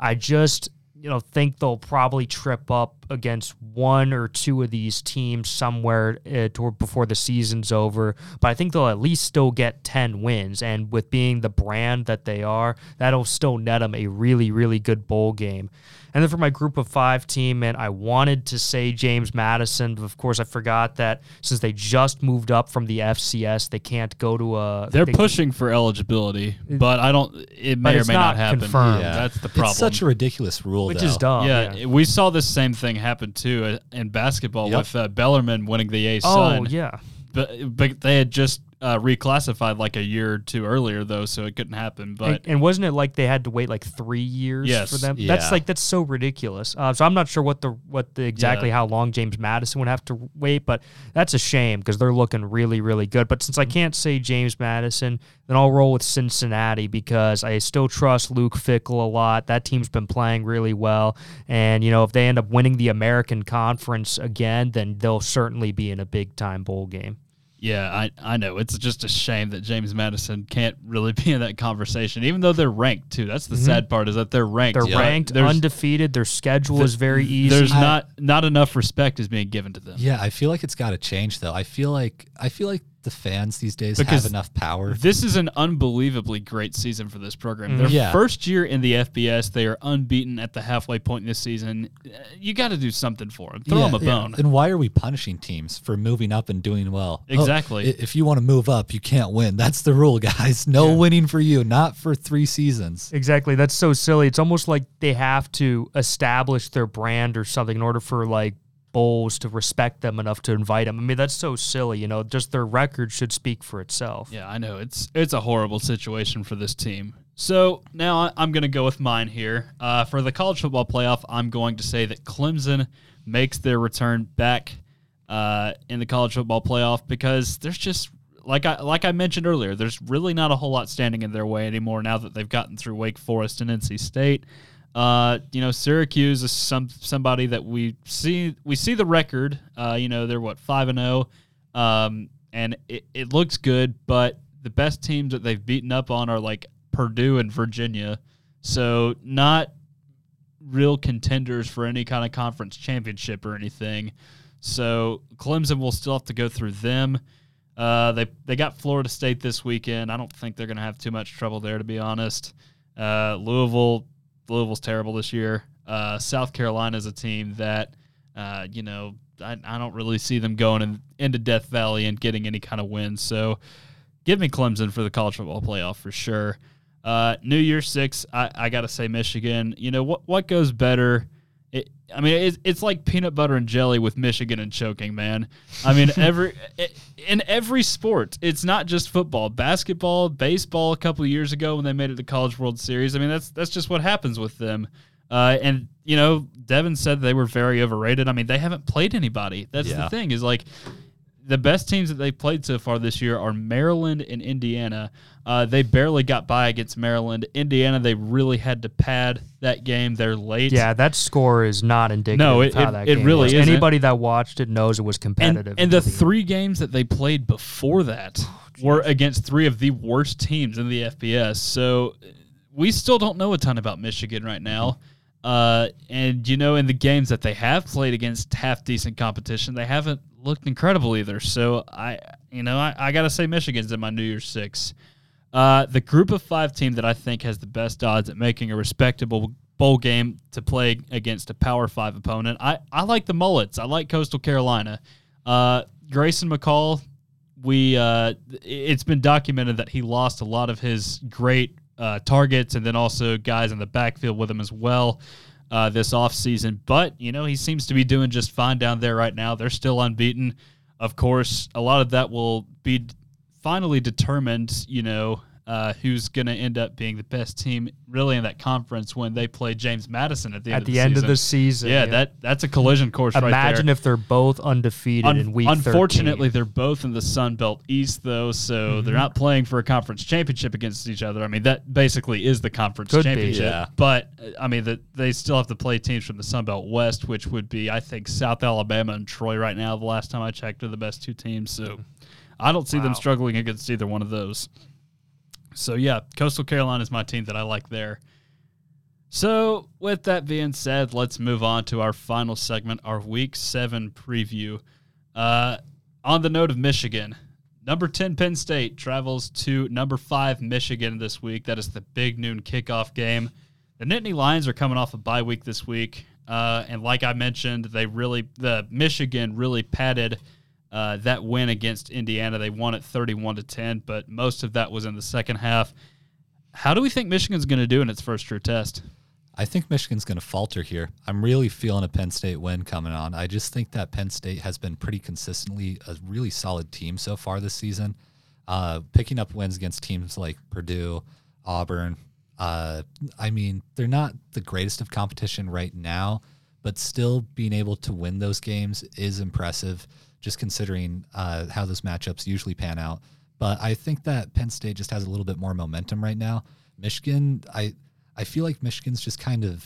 I just you know think they'll probably trip up against one or two of these teams somewhere uh, toward before the season's over. But i think they'll at least still get 10 wins. And with being the brand that they are that'll still net them a really really good bowl game and then for my group of five team, and I wanted to say James Madison, but of course I forgot that since they just moved up from the FCS, they can't go to a.
They're
they,
pushing for eligibility, but I don't. It may or may not, not happen.
Confirmed.
Yeah. That's the problem.
It's such a ridiculous rule,
which
though.
is dumb.
Yeah, yeah, we saw the same thing happen too uh, in basketball yep. with uh, Bellarmine winning the A.
Oh yeah,
but but they had just uh, reclassified like a year or two earlier though, so it couldn't happen. But
and, and, wasn't it like they had to wait like three years
yes,
for them?
Yeah.
That's like that's so ridiculous. Uh, so I'm not sure what the what the exactly yeah. how long James Madison would have to wait, but that's a shame because they're looking really really good. But since I mm-hmm. can't say James Madison, then I'll roll with Cincinnati because I still trust Luke Fickell a lot. That team's been playing really well, and you know if they end up winning the American Conference again, then they'll certainly be in a big time bowl game.
Yeah, I, I know. It's just a shame that James Madison can't really *laughs* be in that conversation, even though they're ranked too. That's the mm-hmm. sad part is that they're ranked.
They're ranked, there's, undefeated. Their schedule the, is very easy.
There's I, not not enough respect is being given to them.
Yeah, I feel like it's got to change though. I feel like I feel like the fans these days because have enough power.
This is an unbelievably great season for this program. Mm-hmm. Their yeah. first year in the FBS, they are unbeaten at the halfway point in this season. You got to do something for them. Throw yeah, them a yeah. bone.
And why are we punishing teams for moving up and doing well?
Oh, exactly.
Oh, if you want to move up, you can't win. That's the rule, guys. No winning for you, not for three seasons.
Exactly. That's so silly. It's almost like they have to establish their brand or something in order for like bowls to respect them enough to invite them. I mean, that's so silly. You know, just their record should speak for itself.
Yeah, I know it's it's a horrible situation for this team. So now I'm going to go with mine here uh, for the college football playoff. I'm going to say that Clemson makes their return back uh, in the college football playoff because there's just like I like I mentioned earlier, there's really not a whole lot standing in their way anymore now that they've gotten through Wake Forest and NC State. Uh, you know, Syracuse is some somebody that we see we see the record. Uh, you know, they're what five and zero, oh, um, and it, it looks good. But the best teams that they've beaten up on are like Purdue and Virginia, so not real contenders for any kind of conference championship or anything. So Clemson will still have to go through them. Uh, they they got Florida State this weekend. I don't think they're going to have too much trouble there, to be honest. Uh, Louisville Louisville's terrible this year. Uh, South Carolina is a team that, uh, you know, I, I, don't really see them going in, into Death Valley and getting any kind of wins. So give me Clemson for the college football playoff for sure. Uh, New Year Six, I, I got to say Michigan. You know, what, what goes better? I mean, it's, it's like peanut butter and jelly with Michigan and choking, man. I mean, *laughs* every in every sport, it's not just football, basketball, baseball. A couple of years ago, when they made it to College World Series, I mean, that's that's just what happens with them. Uh, and you know, Devin said they were very overrated. I mean, they haven't played anybody. That's yeah. the thing is like the best teams that they played so far this year are Maryland and Indiana. Uh, they barely got by against Maryland. Indiana, they really had to pad that game. They're late.
Yeah, that score is not indicative.
No, it,
it,
it really is.
Anybody that watched it knows it was competitive.
And, and the three games that they played before that oh, were against three of the worst teams in the FBS. So we still don't know a ton about Michigan right now. Uh, and you know, in the games that they have played against half decent competition, they haven't looked incredible either. So I, you know, I, I gotta say Michigan's in my New Year's six. Uh, the group of five team that I think has the best odds at making a respectable bowl game to play against a Power Five opponent. I, I like the Mullets. I like Coastal Carolina. Uh, Grayson McCall. We uh, it's been documented that he lost a lot of his great uh, targets and then also guys in the backfield with him as well uh, this offseason. But, you know, he seems to be doing just fine down there right now. They're still unbeaten. Of course, a lot of that will be finally determined, you know, uh, who's going to end up being the best team really in that conference when they play James Madison at the end
At
of
the,
the
end
season.
of the season.
yeah, that that's a collision course right there.
Imagine if they're both undefeated
Un-
in week
unfortunately,
13.
they're both in the Sun Belt East, though, so
Mm-hmm.
they're not playing for a conference championship against each other. I mean, that basically is the conference
Could be.
championship.
Yeah.
But uh, I mean, that they still have to play teams from the Sun Belt West, which would be, I think, South Alabama and Troy right now. The last time I checked, are the best two teams. So I don't see them struggling against either one of those. So yeah, Coastal Carolina is my team that I like there. So, with that being said, let's move on to our final segment, our Week 7 preview. Uh, on the note of Michigan, number 10 Penn State travels to number 5 Michigan this week. That is the big noon kickoff game. The Nittany Lions are coming off a bye week this week. Uh, and like I mentioned, they really, the Michigan really padded uh, that win against Indiana. They won it 31 to 10, but most of that was in the second half. How do we think Michigan's going to do in its first true test?
I think Michigan's going to falter here. I'm really feeling a Penn State win coming on. I just think that Penn State has been pretty consistently a really solid team so far this season, uh, picking up wins against teams like Purdue, Auburn. Uh, I mean, they're not the greatest of competition right now, but still being able to win those games is impressive, just considering uh, how those matchups usually pan out. But I think that Penn State just has a little bit more momentum right now. Michigan, I I feel like Michigan's just kind of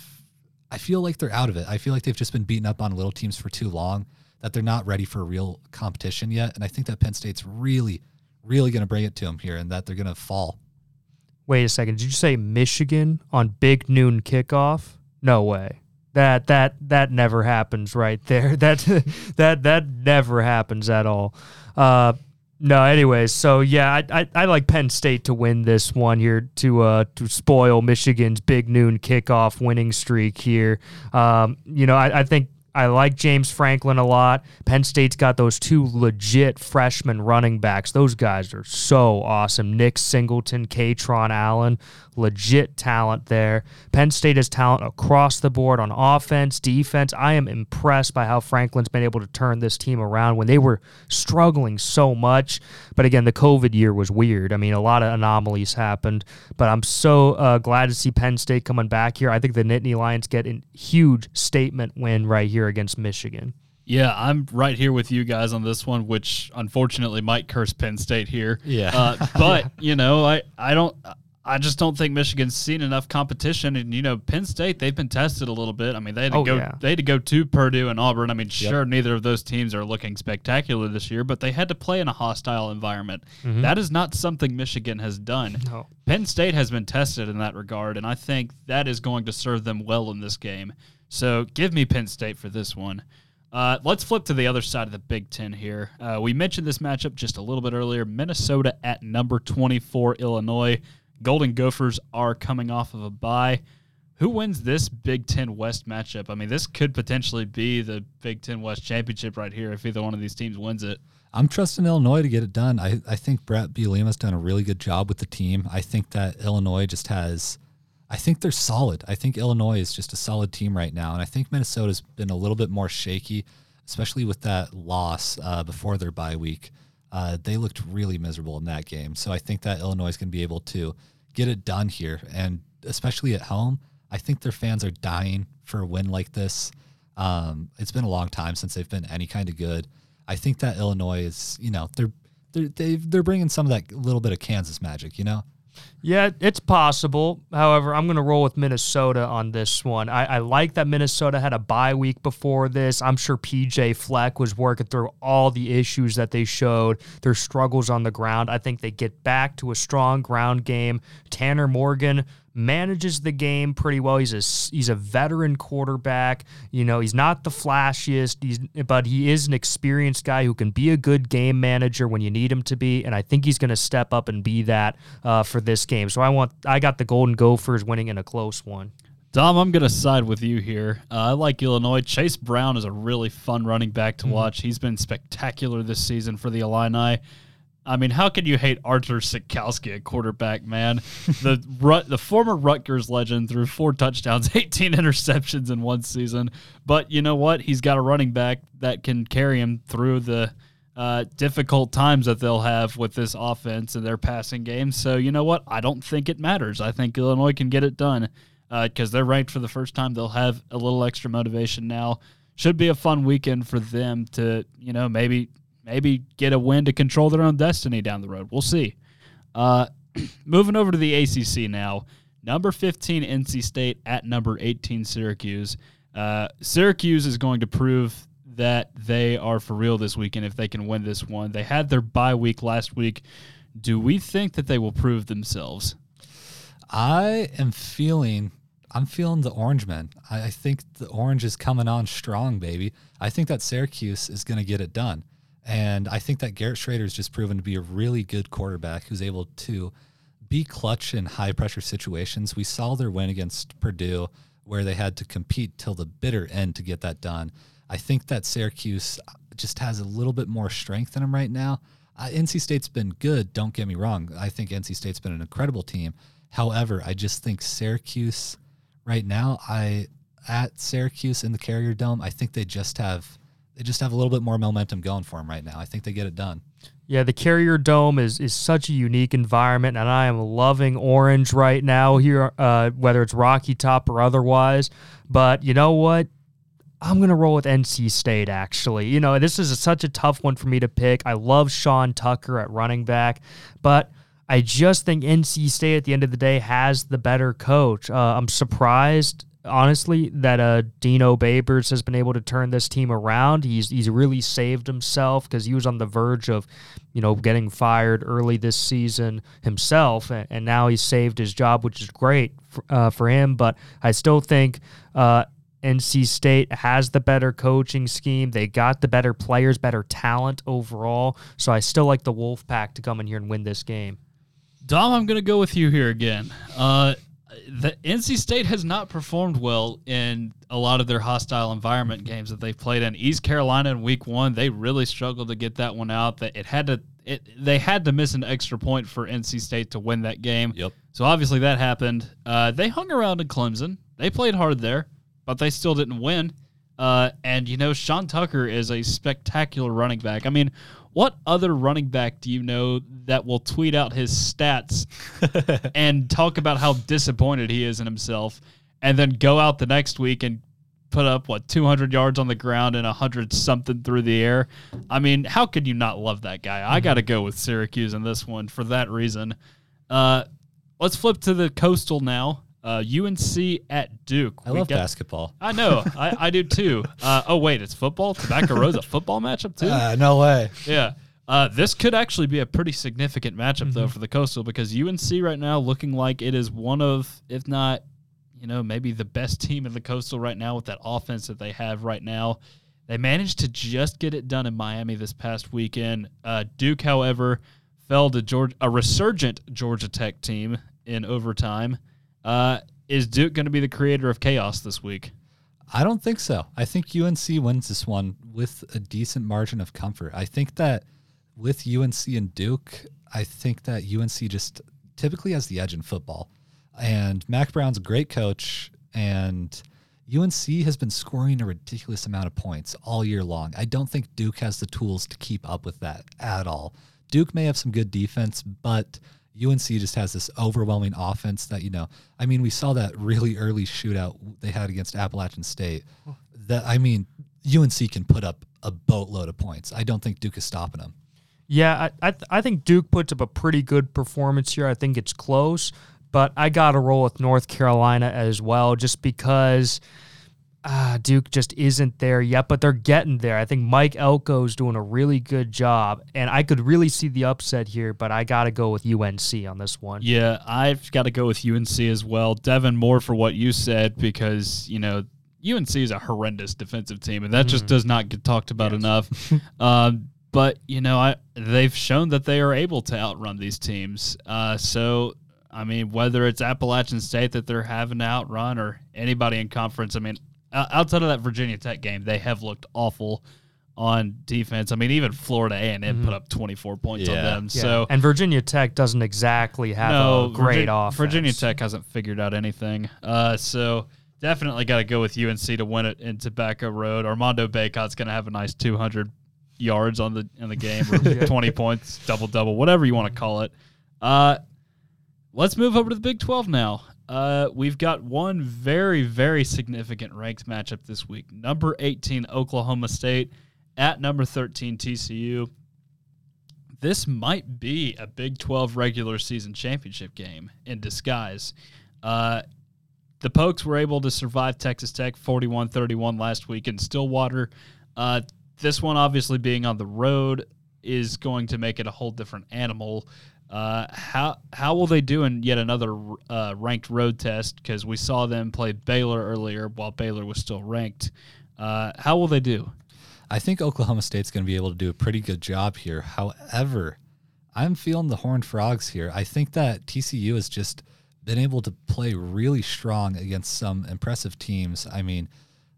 I feel like they're out of it. I feel like they've just been beaten up on little teams for too long, that they're not ready for real competition yet. And I think that Penn State's really, really going to bring it to them here and that they're going to fall.
Wait a second. Did you say Michigan on big noon kickoff? No way. That that that never happens right there. *laughs* That that that never happens at all. Uh, no, anyways, so yeah, I, I I like Penn State to win this one here to uh to spoil Michigan's big noon kickoff winning streak here. Um, you know, I, I think I like James Franklin a lot. Penn State's got those two legit freshman running backs. Those guys are so awesome. Nick Singleton, Kaytron Allen, legit talent there. Penn State has talent across the board on offense, defense. I am impressed by how Franklin's been able to turn this team around when they were struggling so much. But again, the COVID year was weird. I mean, a lot of anomalies happened. But I'm so uh, glad to see Penn State coming back here. I think the Nittany Lions get a huge statement win right here against Michigan.
Yeah, I'm right here with you guys on this one, which unfortunately might curse Penn State here.
Yeah.
Uh, *laughs* but you know, I I don't. I just don't think Michigan's seen enough competition, and you know, Penn State they've been tested a little bit. I mean, they had to
Oh,
go,
yeah.
they had to go to Purdue and Auburn. I mean, sure, neither of those teams are looking spectacular this year, but they had to play in a hostile environment. That is not something Michigan has done.
No.
Penn State has been tested in that regard, and I think that is going to serve them well in this game. So give me Penn State for this one. Uh, let's flip to the other side of the Big Ten here. Uh, we mentioned this matchup just a little bit earlier. Minnesota at number 24, Illinois. Golden Gophers are coming off of a bye. Who wins this Big Ten West matchup? I mean, this could potentially be the Big Ten West championship right here if either one of these teams wins it.
I'm trusting Illinois to get it done. I, I think Bret Bielema's done a really good job with the team. I think that Illinois just has, I think they're solid. I think Illinois is just a solid team right now. And I think Minnesota's been a little bit more shaky, especially with that loss uh, before their bye week. Uh, they looked really miserable in that game. So I think that Illinois is going to be able to get it done here. And especially at home, I think their fans are dying for a win like this. Um, it's been a long time since they've been any kind of good. I think that Illinois is, you know, they're they're they've, they're bringing some of that little bit of Kansas magic, you know.
Yeah, it's possible. However, I'm going to roll with Minnesota on this one. I, I like that Minnesota had a bye week before this. I'm sure PJ Fleck was working through all the issues that they showed, their struggles on the ground. I think they get back to a strong ground game. Tanner Morgan manages the game pretty well. He's a he's a veteran quarterback. You know, he's not the flashiest, he's, but he is an experienced guy who can be a good game manager when you need him to be. And I think he's going to step up and be that uh, for this game. So I want I got the Golden Gophers winning in a close one.
Dom, I'm going to side with you here. Uh, I like Illinois. Chase Brown is a really fun running back to watch. He's been spectacular this season for the Illini. I mean, how can you hate Artur Sitkowski at quarterback, man? the *laughs* Rut, the former Rutgers legend threw four touchdowns, *laughs* 18 interceptions in one season. But you know what? He's got a running back that can carry him through the uh, difficult times that they'll have with this offense and their passing game. So you know what? I don't think it matters. I think Illinois can get it done because uh, they're ranked for the first time. They'll have a little extra motivation now. Should be a fun weekend for them to you know maybe maybe get a win to control their own destiny down the road. We'll see. Uh, *clears throat* moving over to the ACC now. Number 15 NC State at number 18 Syracuse. Uh, Syracuse is going to prove that they are for real this weekend if they can win this one. They had their bye week last week. Do we think that they will prove themselves?
I am feeling I'm feeling the orange man. I, I think the orange is coming on strong, baby. I think that Syracuse is going to get it done. And I think that Garrett Shrader has just proven to be a really good quarterback who's able to be clutch in high pressure situations. We saw their win against Purdue where they had to compete till the bitter end to get that done. I think that Syracuse just has a little bit more strength in them right now. Uh, NC State's been good, don't get me wrong. I think NC State's been an incredible team. However, I just think Syracuse right now, I at Syracuse in the Carrier Dome, I think they just have they just have a little bit more momentum going for them right now. I think they get it done.
Yeah, the Carrier Dome is is such a unique environment, and I am loving orange right now here, uh, whether it's Rocky Top or otherwise. But you know what? I'm gonna roll with NC State. Actually, you know this is a, such a tough one for me to pick. I love Sean Tucker at running back, but I just think NC State at the end of the day has the better coach. Uh, I'm surprised honestly that uh, Dino Babers has been able to turn this team around. He's he's really saved himself because he was on the verge of, you know, getting fired early this season himself, and, and now he's saved his job, which is great for, uh, for him. But I still think. Uh, NC State has the better coaching scheme. They got the better players, better talent overall. So I still like the Wolfpack to come in here and win this game.
Dom, I'm going to go with you here again. Uh, the NC State has not performed well in a lot of their hostile environment games that they've played in. East Carolina in Week One, they really struggled to get that one out. That it had to, it they had to miss an extra point for NC State to win that game.
Yep.
So obviously that happened. Uh, they hung around in Clemson. They played hard there, but they still didn't win. Uh, and you know, Sean Tucker is a spectacular running back. I mean, what other running back do you know that will tweet out his stats *laughs* and talk about how disappointed he is in himself and then go out the next week and put up what 200 yards on the ground and 100 something through the air? I mean, how could you not love that guy? I got to go with Syracuse in this one for that reason. Uh, let's flip to the coastal now. Uh, UNC at Duke.
I
We
love basketball.
I know. I, I do too. *laughs* Uh, oh wait, it's football. Tobacco Road's a football matchup too.
Uh, no way.
yeah. Uh, this could actually be a pretty significant matchup though for the Coastal because UNC right now looking like it is one of, if not, you know, maybe the best team in the Coastal right now with that offense that they have right now. They managed to just get it done in Miami this past weekend. Uh, Duke, however, fell to a resurgent Georgia Tech team in overtime. Uh, is Duke going to be the creator of chaos this week?
I don't think so. I think UNC wins this one with a decent margin of comfort. I think that with UNC and Duke, I think that UNC just typically has the edge in football. And Mack Brown's a great coach, and UNC has been scoring a ridiculous amount of points all year long. I don't think Duke has the tools to keep up with that at all. Duke may have some good defense, but UNC just has this overwhelming offense that, you know, I mean, we saw that really early shootout they had against Appalachian State. That, I mean, UNC can put up a boatload of points. I don't think Duke is stopping them.
Yeah, I I, th- I think Duke puts up a pretty good performance here. I think it's close, but I got to roll with North Carolina as well, just because uh, Duke just isn't there yet. But they're getting there. I think Mike Elko's doing a really good job, and I could really see the upset here. But I got to go with UNC on this one.
Yeah, I've got to go with UNC as well. Devin, more for what you said because, you know, UNC is a horrendous defensive team, and that just does not get talked about enough. *laughs* um, but, you know, I they've shown that they are able to outrun these teams. Uh, so, I mean, whether it's Appalachian State that they're having to outrun or anybody in conference, I mean, outside of that Virginia Tech game, they have looked awful on defense. I mean, even Florida A&M put up 24 points on
Yeah.
them.
Yeah.
So,
and Virginia Tech doesn't exactly have a great
Virgi-
offense.
Virginia Tech hasn't figured out anything. Uh, so definitely got to go with UNC to win it in Tobacco Road. Armando Bacot's going to have a nice 200 yards on the in the game or *laughs* 20 points, double double, whatever you want to call it. Uh, let's move over to the Big 12 now. Uh, we've got one very, very significant ranked matchup this week. Number 18, Oklahoma State at number 13, TCU. This might be a Big 12 regular season championship game in disguise. Uh, the Pokes were able to survive Texas Tech 41 31 last week in Stillwater. Uh, this one, obviously, being on the road, is going to make it a whole different animal. Uh, how how will they do in yet another uh, ranked road test? Because we saw them play Baylor earlier while Baylor was still ranked. Uh, how will they do?
I think Oklahoma State's going to be able to do a pretty good job here. However, I'm feeling the Horned Frogs here. I think that TCU has just been able to play really strong against some impressive teams. I mean,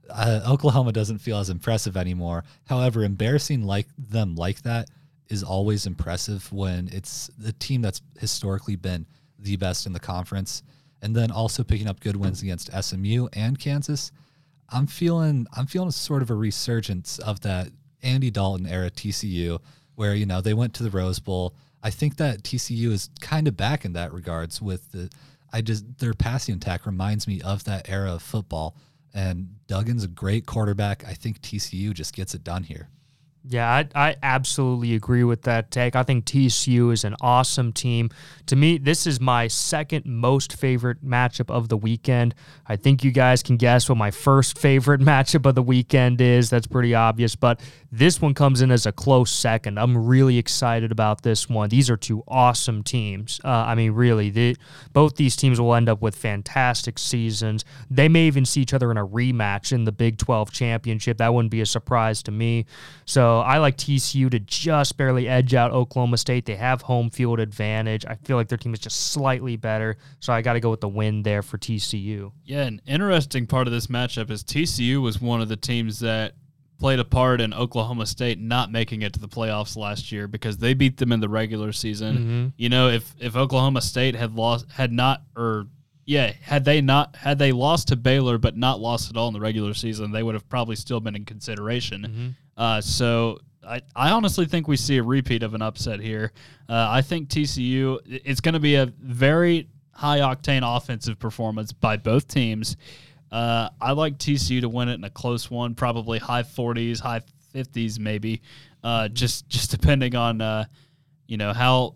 uh, Oklahoma doesn't feel as impressive anymore. However, embarrassing like them like that is always impressive when it's the team that's historically been the best in the conference. And then also picking up good wins against SMU and Kansas. I'm feeling I'm feeling sort of a resurgence of that Andy Dalton era TCU, where you know they went to the Rose Bowl. I think that TCU is kind of back in that regards. With the, I just their passing attack reminds me of that era of football. And Duggan's a great quarterback. I think TCU just gets it done here.
Yeah, I, I absolutely agree with that take. I think TCU is an awesome team. To me, this is my second most favorite matchup of the weekend. I think you guys can guess what my first favorite *laughs* matchup of the weekend is. That's pretty obvious, but this one comes in as a close second. I'm really excited about this one. These are two awesome teams. Uh, I mean, really, they, both these teams will end up with fantastic seasons. They may even see each other in a rematch in the Big 12 championship. That wouldn't be a surprise to me. So I like TCU to just barely edge out Oklahoma State. They have home field advantage. I feel like their team is just slightly better. So I got to go with the win there for TCU.
Yeah, an interesting part of this matchup is TCU was one of the teams that played a part in Oklahoma State not making it to the playoffs last year because they beat them in the regular season. Mm-hmm. You know, if if Oklahoma State had lost had not or yeah, had they not had they lost to Baylor but not lost at all in the regular season, they would have probably still been in consideration. Mm-hmm. Uh, so I, I honestly think we see a repeat of an upset here. Uh, I think TCU it's going to be a very high octane offensive performance by both teams. Uh, I like TCU to win it in a close one, probably high 40s, high 50s, maybe. Uh, just just depending on uh, you know how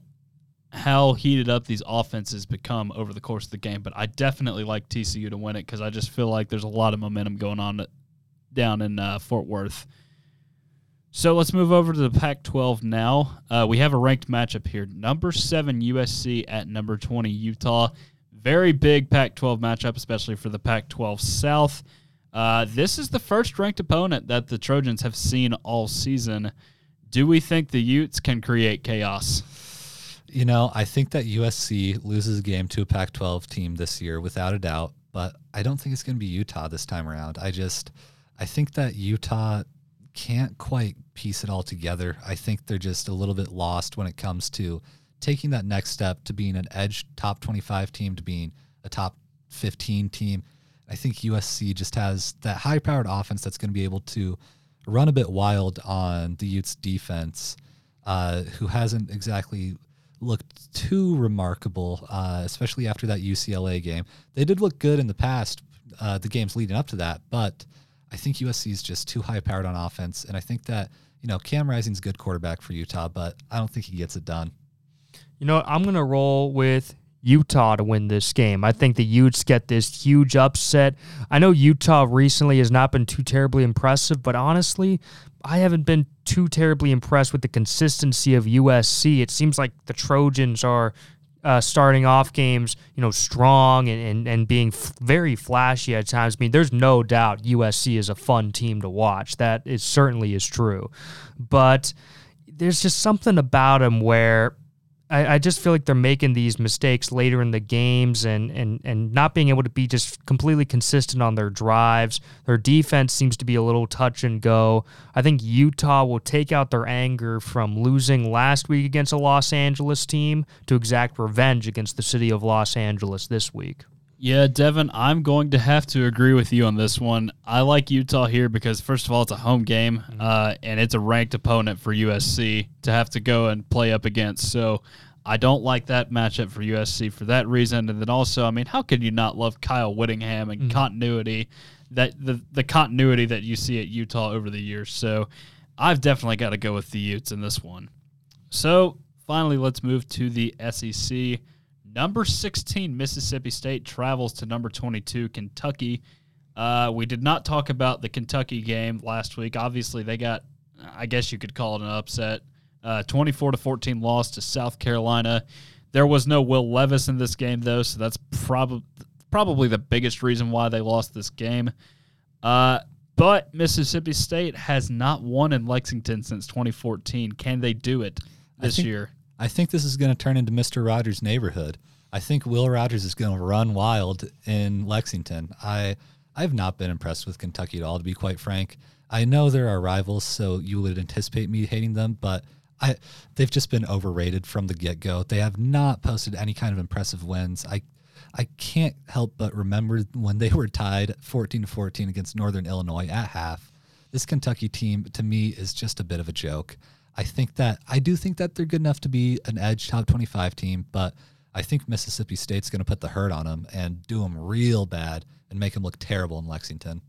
how heated up these offenses become over the course of the game. But I definitely like TCU to win it because I just feel like there's a lot of momentum going on down in uh, Fort Worth. So let's move over to the Pac 12 now. Uh, we have a ranked matchup here. Number seven USC at number 20 Utah. Very big Pac 12 matchup, especially for the Pac 12 South. Uh, this is the first ranked opponent that the Trojans have seen all season. Do we think the Utes can create chaos?
You know, I think that USC loses a game to a Pac 12 team this year without a doubt, but I don't think it's going to be Utah this time around. I just, I think that Utah can't quite piece it all together. I think they're just a little bit lost when it comes to taking that next step to being an edge top 25 team to being a top 15 team. I think USC just has that high powered offense that's going to be able to run a bit wild on the Utes defense, uh, who hasn't exactly looked too remarkable, uh, especially after that UCLA game. They did look good in the past, uh, the games leading up to that, but I think USC is just too high powered on offense. And I think that, you know, Cam Rising's a good quarterback for Utah, but I don't think he gets it done.
You know, I'm going to roll with Utah to win this game. I think the Utes get this huge upset. I know Utah recently has not been too terribly impressive, but honestly, I haven't been too terribly impressed with the consistency of USC. It seems like the Trojans are uh, starting off games, you know, strong and, and, and being f- very flashy at times. I mean, there's no doubt USC is a fun team to watch. That is certainly is true. But there's just something about them where I, I, just feel like they're making these mistakes later in the games and, and, and not being able to be just completely consistent on their drives. Their defense seems to be a little touch and go. I think Utah will take out their anger from losing last week against a Los Angeles team to exact revenge against the city of Los Angeles this week.
Yeah, Devin, I'm going to have to agree with you on this one. I like Utah here because, first of all, it's a home game
Mm-hmm.
uh, and it's a ranked opponent for USC to have to go and play up against. So I don't like that matchup for USC for that reason. And then also, I mean, how could you not love Kyle Whittingham and
Mhm.
continuity that the the continuity that you see at Utah over the years? So I've definitely got to go with the Utes in this one. So finally, let's move to the SEC. Number 16, Mississippi State travels to number 22, Kentucky. Uh, we did not talk about the Kentucky game last week. Obviously, they got, I guess you could call it an upset. Uh, 24 to 14 loss to South Carolina. There was no Will Levis in this game, though, so that's probably probably the biggest reason why they lost this game. Uh, but Mississippi State has not won in Lexington since 2014. Can they do it this
think-
year?
I think this is going to turn into Mr. Rogers' neighborhood. I think Will Rogers is going to run wild in Lexington. I I've not been impressed with Kentucky at all, to be quite frank. I know there are rivals, so you would anticipate me hating them, but I they've just been overrated from the get go. They have not posted any kind of impressive wins. I I can't help but remember when they were tied 14 to 14 against Northern Illinois at half. This Kentucky team to me is just a bit of a joke. I think that I do think that they're good enough to be an edge top 25 team, but I think Mississippi State's going to put the hurt on them and do them real bad and make them look terrible in Lexington.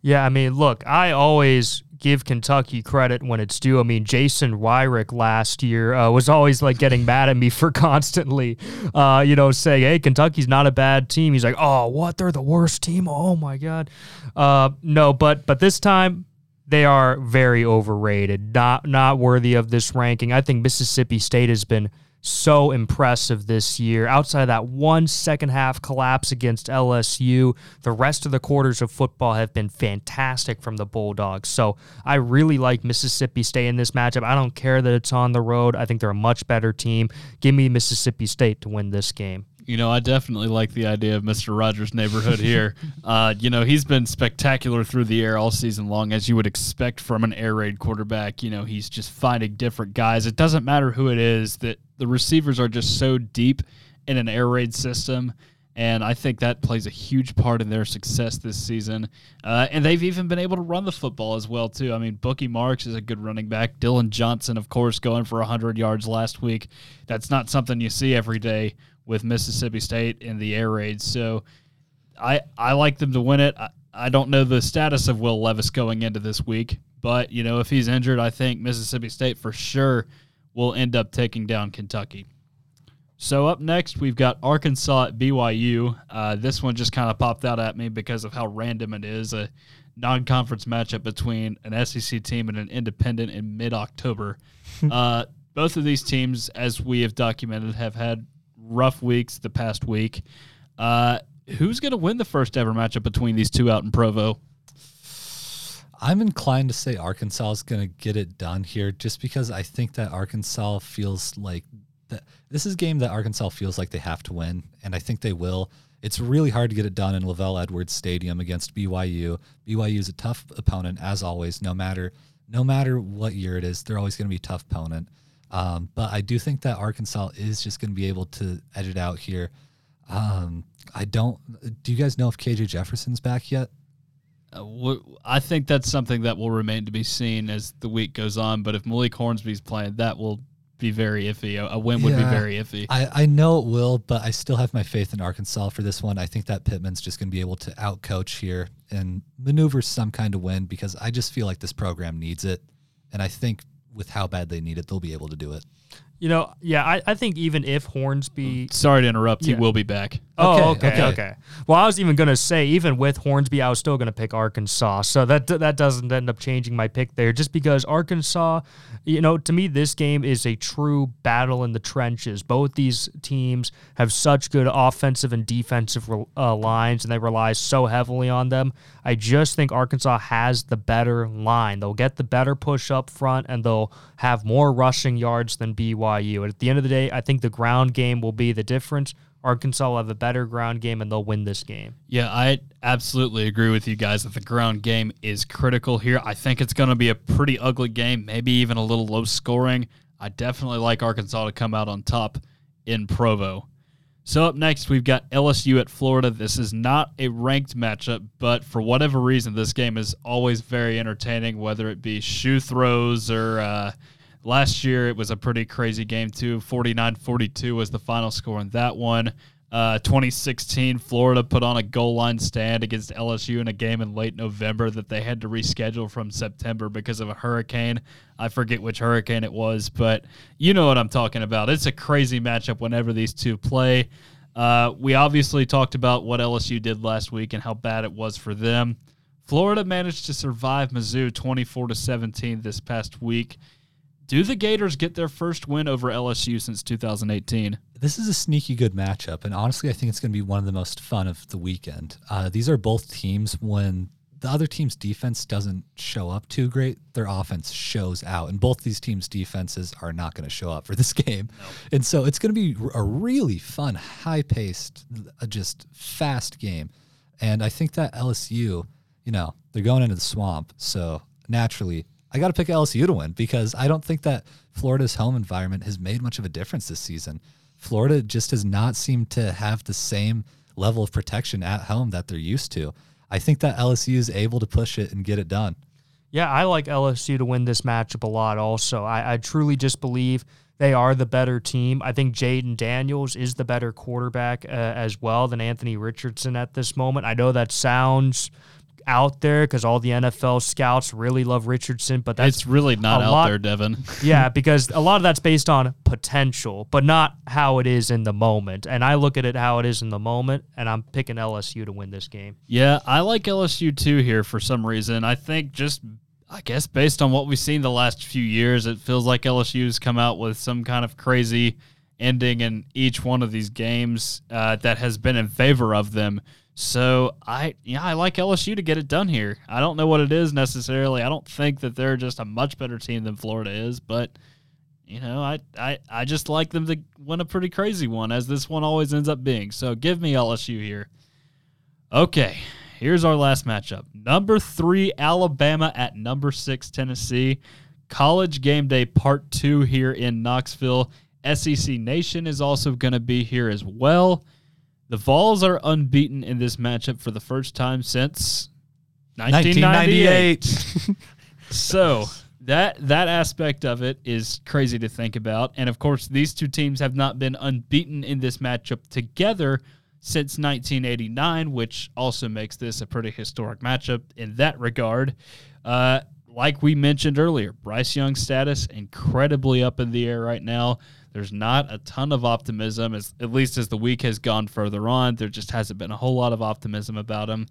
Yeah, I mean, look, I always give Kentucky credit when it's due. I mean, Jason Wyrick last year uh, was always like getting mad at me for *laughs* constantly, uh, you know, saying, "Hey, Kentucky's not a bad team." He's like, "Oh, what? They're the worst team? Oh my god." Uh, no, but but this time they are very overrated. Not not worthy of this ranking. I think Mississippi State has been so impressive this year. Outside of that one second half collapse against LSU, the rest of the quarters of football have been fantastic from the Bulldogs. So I really like Mississippi State in this matchup. I don't care that it's on the road. I think they're a much better team. Give me Mississippi State to win this game.
You know, I definitely like the idea of Mr. Rogers' neighborhood here. *laughs* uh, you know, he's been spectacular through the air all season long, as you would expect from an air raid quarterback. You know, he's just finding different guys. It doesn't matter who it is, that the receivers are just so deep in an air raid system. And I think that plays a huge part in their success this season. Uh, and they've even been able to run the football as well, too. I mean, Bookie Marks is a good running back. Dillon Johnson, of course, going for 100 yards last week. That's not something you see every day with Mississippi State in the air raids. So I I like them to win it. I, I don't know the status of Will Levis going into this week, but you know if he's injured, I think Mississippi State for sure will end up taking down Kentucky. So up next we've got Arkansas at BYU. Uh, this one just kind of popped out at me because of how random it is. A non-conference matchup between an SEC team and an independent in mid-October. *laughs* uh, both of these teams, as we have documented, have had rough weeks the past week. Uh, who's going to win the first ever matchup between these two out in Provo?
I'm inclined to say Arkansas is going to get it done here just because I think that Arkansas feels like that this is a game that Arkansas feels like they have to win, and I think they will. It's really hard to get it done in LaVell Edwards Stadium against BYU. BYU is a tough opponent as always, no matter no matter what year it is, they're always going to be a tough opponent. Um, but I do think that Arkansas is just going to be able to edge it out here. Um, I don't. Do you guys know if KJ Jefferson's back yet?
Uh, I think that's something that will remain to be seen as the week goes on. But if Malik Hornsby's playing, that will be very iffy. A, a win would be very iffy.
I, I know it will, but I still have my faith in Arkansas for this one. I think that Pittman's just going to be able to outcoach here and maneuver some kind of win because I just feel like this program needs it. And I think with how bad they need it, they'll be able to do it.
You know, yeah, I, I think even if Hornsby
Sorry to interrupt. He
Yeah.
will be back.
Oh,
Okay,
okay, okay,
okay.
Well, I was even gonna say, even with Hornsby, I was still gonna pick Arkansas. So that that doesn't end up changing my pick there, just because Arkansas, you know, to me, this game is a true battle in the trenches. Both these teams have such good offensive and defensive uh, lines, and they rely so heavily on them. I just think Arkansas has the better line. They'll get the better push up front, and they'll have more rushing yards than BYU. And at the end of the day, I think the ground game will be the difference. Arkansas will have a better ground game and they'll win this game.
Yeah, I absolutely agree with you guys that the ground game is critical here. I think it's going to be a pretty ugly game, maybe even a little low scoring. I definitely like Arkansas to come out on top in Provo. So up next, we've got LSU at Florida. This is not a ranked matchup, but for whatever reason, this game is always very entertaining, whether it be shoe throws or uh, last year it was a pretty crazy game too. 49-42 was the final score in that one. Uh, 2016, Florida put on a goal line stand against LSU in a game in late November that they had to reschedule from September because of a hurricane. I forget which hurricane it was, but you know what I'm talking about. It's a crazy matchup whenever these two play. Uh, we obviously talked about what LSU did last week and how bad it was for them. Florida managed to survive Mizzou 24 to 17 this past week. Do the Gators get their first win over LSU since 2018?
This is a sneaky good matchup, and honestly, I think it's going to be one of the most fun of the weekend. Uh, these are both teams when the other team's defense doesn't show up too great, their offense shows out, and both these teams' defenses are not going to show up for this *laughs* game, no. and so it's going to be a really fun, high-paced, uh, just fast game, and I think that LSU, you know, they're going into the swamp, so naturally I got to pick LSU to win because I don't think that Florida's home environment has made much of a difference this season. Florida just has not seemed to have the same level of protection at home that they're used to. I think that LSU is able to push it and get it done.
Yeah, I like LSU to win this matchup a lot also. I, I truly just believe they are the better team. I think Jayden Daniels is the better quarterback uh, as well than Anthony Richardson at this moment. I know that sounds out there because all the NFL scouts really love Richardson, but that's
it's really not out lot, there, Devin. *laughs*
yeah, because a lot of that's based on potential, but not how it is in the moment. And I look at it how it is in the moment, and I'm picking LSU to win this game.
Yeah, I like LSU too here for some reason. I think just I guess based on what we've seen the last few years, it feels like LSU's come out with some kind of crazy ending in each one of these games uh, that has been in favor of them. So I yeah, I like LSU to get it done here. I don't know what it is necessarily. I don't think that they're just a much better team than Florida is, but you know, I, I, I just like them to win a pretty crazy one, as this one always ends up being. So give me LSU here. Okay, here's our last matchup. Number three, Alabama at number six, Tennessee. College game day part two here in Knoxville. SEC Nation is also going to be here as well. The Vols are unbeaten in this matchup for the first time since 1998. 1998. *laughs* so that that aspect of it is crazy to think about, and of course, these two teams have not been unbeaten in this matchup together since 1989, which also makes this a pretty historic matchup in that regard. Uh, like we mentioned earlier, Bryce Young's status incredibly up in the air right now. There's not a ton of optimism, as at least as the week has gone further on. There just hasn't been a whole lot of optimism about him.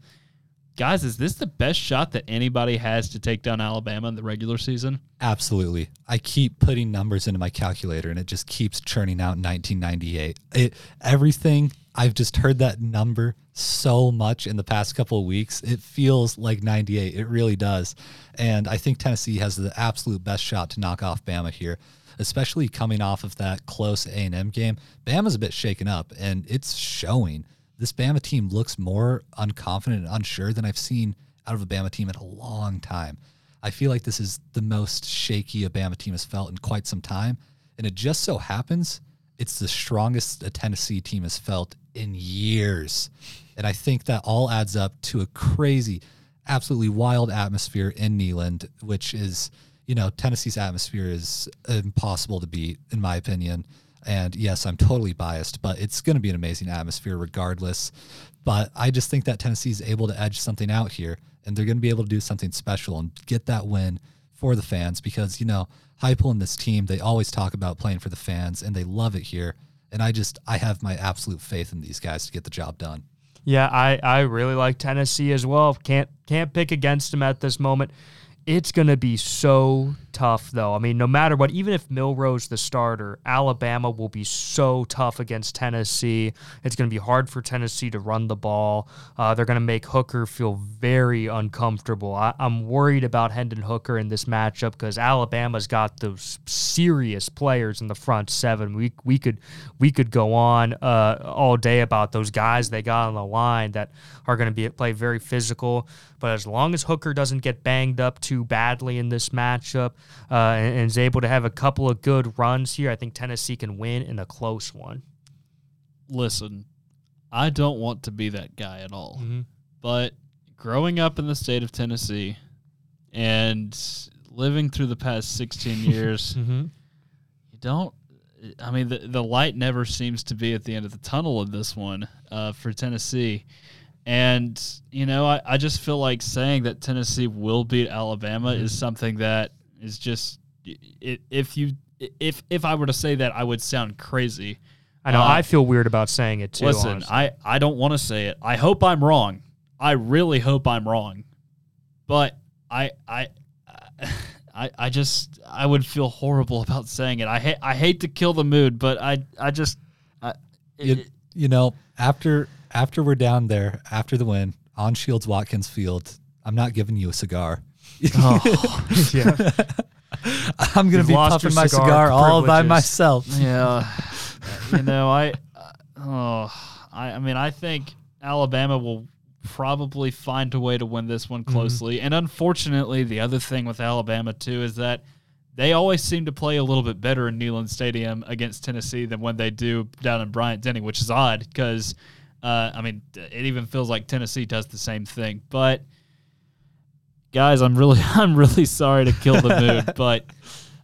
Guys, is this the best shot that anybody has to take down Alabama in the regular season?
Absolutely. I keep putting numbers into my calculator and it just keeps churning out 1998. It everything I've just heard that number so much in the past couple of weeks. It feels like 98. It really does. And I think Tennessee has the absolute best shot to knock off Bama here especially coming off of that close A&M game. Bama's a bit shaken up, and it's showing. This Bama team looks more unconfident and unsure than I've seen out of a Bama team in a long time. I feel like this is the most shaky a Bama team has felt in quite some time, and it just so happens it's the strongest a Tennessee team has felt in years. And I think that all adds up to a crazy, absolutely wild atmosphere in Neyland, which is – you know, Tennessee's atmosphere is impossible to beat, in my opinion. And yes, I'm totally biased, but it's going to be an amazing atmosphere regardless. But I just think that Tennessee is able to edge something out here, and they're going to be able to do something special and get that win for the fans because, you know, Heupel and this team, they always talk about playing for the fans, and they love it here. And I just, I have my absolute faith in these guys to get the job done.
Yeah, I, I really like Tennessee as well. Can't can't pick against them at this moment. It's going to be so tough, though. I mean, no matter what, even if Milroe's the starter, Alabama will be so tough against Tennessee. It's going to be hard for Tennessee to run the ball. Uh, they're going to make Hooker feel very uncomfortable. I, am worried about Hendon Hooker in this matchup because Alabama's got those serious players in the front seven. We we could we could go on uh, all day about those guys they got on the line that are going to be play very physical. But as long as Hooker doesn't get banged up too badly in this matchup uh, and, and is able to have a couple of good runs here, I think Tennessee can win in a close one.
listen, I don't want to be that guy at all.
Mhm.
But growing up in the state of Tennessee and living through the past 16 *laughs* years,
Mm-hmm.
you don't. I mean, the the light never seems to be at the end of the tunnel of this one uh, for Tennessee. And, you know, I, I just feel like saying that Tennessee will beat Alabama is something that is just i- if you if if I were to say that I would sound crazy.
I know.
Uh,
I feel weird about saying it too.
Listen,
honestly.
I, I don't want to say it. I hope I'm wrong. I really hope I'm wrong. But I I I I just I would feel horrible about saying it. I hate I hate to kill the mood, but I I just I,
You, you know, after after we're down there, after the win on Shields Watkins Field, I'm not giving you a cigar.
Oh, *laughs* yeah. *laughs*
I'm gonna
You've
be
lost your
puffing my
cigar
cigar all by
privileges.
myself.
yeah, *laughs* uh, you know I uh, oh I I mean I think Alabama will probably find a way to win this one mm-hmm. closely. And unfortunately, the other thing with Alabama too is that they always seem to play a little bit better in Neyland Stadium against Tennessee than when they do down in Bryant Denny, which is odd because uh, I mean it even feels like Tennessee does the same thing. But guys, I'm really *laughs* I'm really sorry to kill the mood, *laughs* but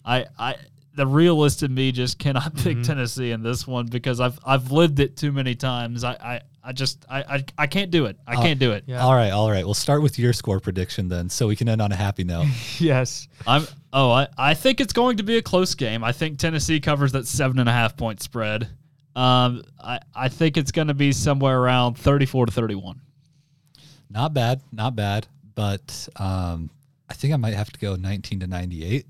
I I the realist in me just cannot pick Tennessee in this one because I've I've lived it too many times. I I, I just I, I I can't do it. I can't do it.
Yeah.
All right, all right. We'll start with your score prediction then, so we can end on a happy note. *laughs*
yes.
I'm oh I, I think it's going to be a close game. I think Tennessee covers that seven and a half point spread. Um I, I think it's gonna be somewhere around thirty four to thirty one.
not bad, not bad, but um, I think I might have to go 19 to 98.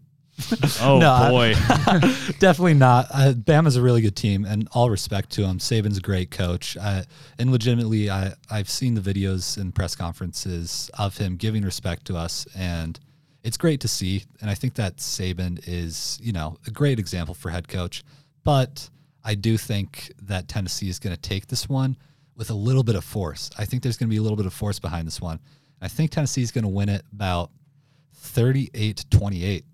Oh *laughs*
No,
boy. *laughs*
Definitely not. Uh, Bama's a really good team, and all respect to him. Saban's a great coach, uh, and legitimately, I I've seen the videos and press conferences of him giving respect to us, and it's great to see. And I think that Saban is, you know, a great example for head coach. But I do think that Tennessee is going to take this one with a little bit of force. I think there's going to be a little bit of force behind this one. I think Tennessee is going to win it about 38 28.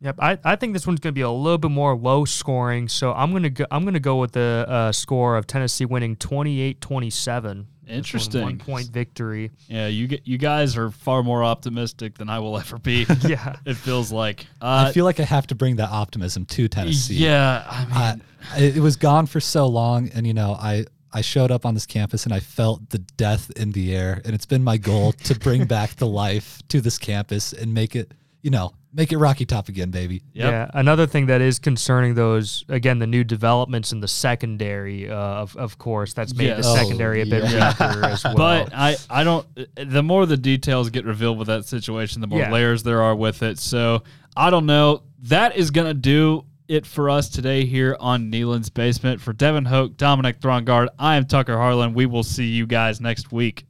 Yep, I, I think this one's going to be a little bit more low scoring, so I'm going to go I'm going to go with the uh, score of Tennessee winning 28-27.
Interesting.
One point victory.
yeah, you get you guys are far more optimistic than I will ever be. *laughs*
Yeah.
It feels like. Uh,
I feel like I have to bring that optimism to Tennessee.
Yeah, I mean,
I, it was gone for so long, and you know, I I showed up on this campus and I felt the death in the air, and it's been my goal to bring back the *laughs* life to this campus and make it, you know, make it Rocky Top again, baby.
Yep.
Yeah. Another thing that is concerning those again the new developments in the secondary, uh, of of course, that's made
Yes.
the
Oh,
secondary a bit
yeah.
weaker as *laughs* well.
But I, I don't. The more the details get revealed with that situation, the more
Yeah.
layers there are with it. So I don't know. That is gonna do it for us today here on Neelan's Basement. For Devin Hoke, Dominic Throngard, I am Tucker Harlan. We will see you guys next week.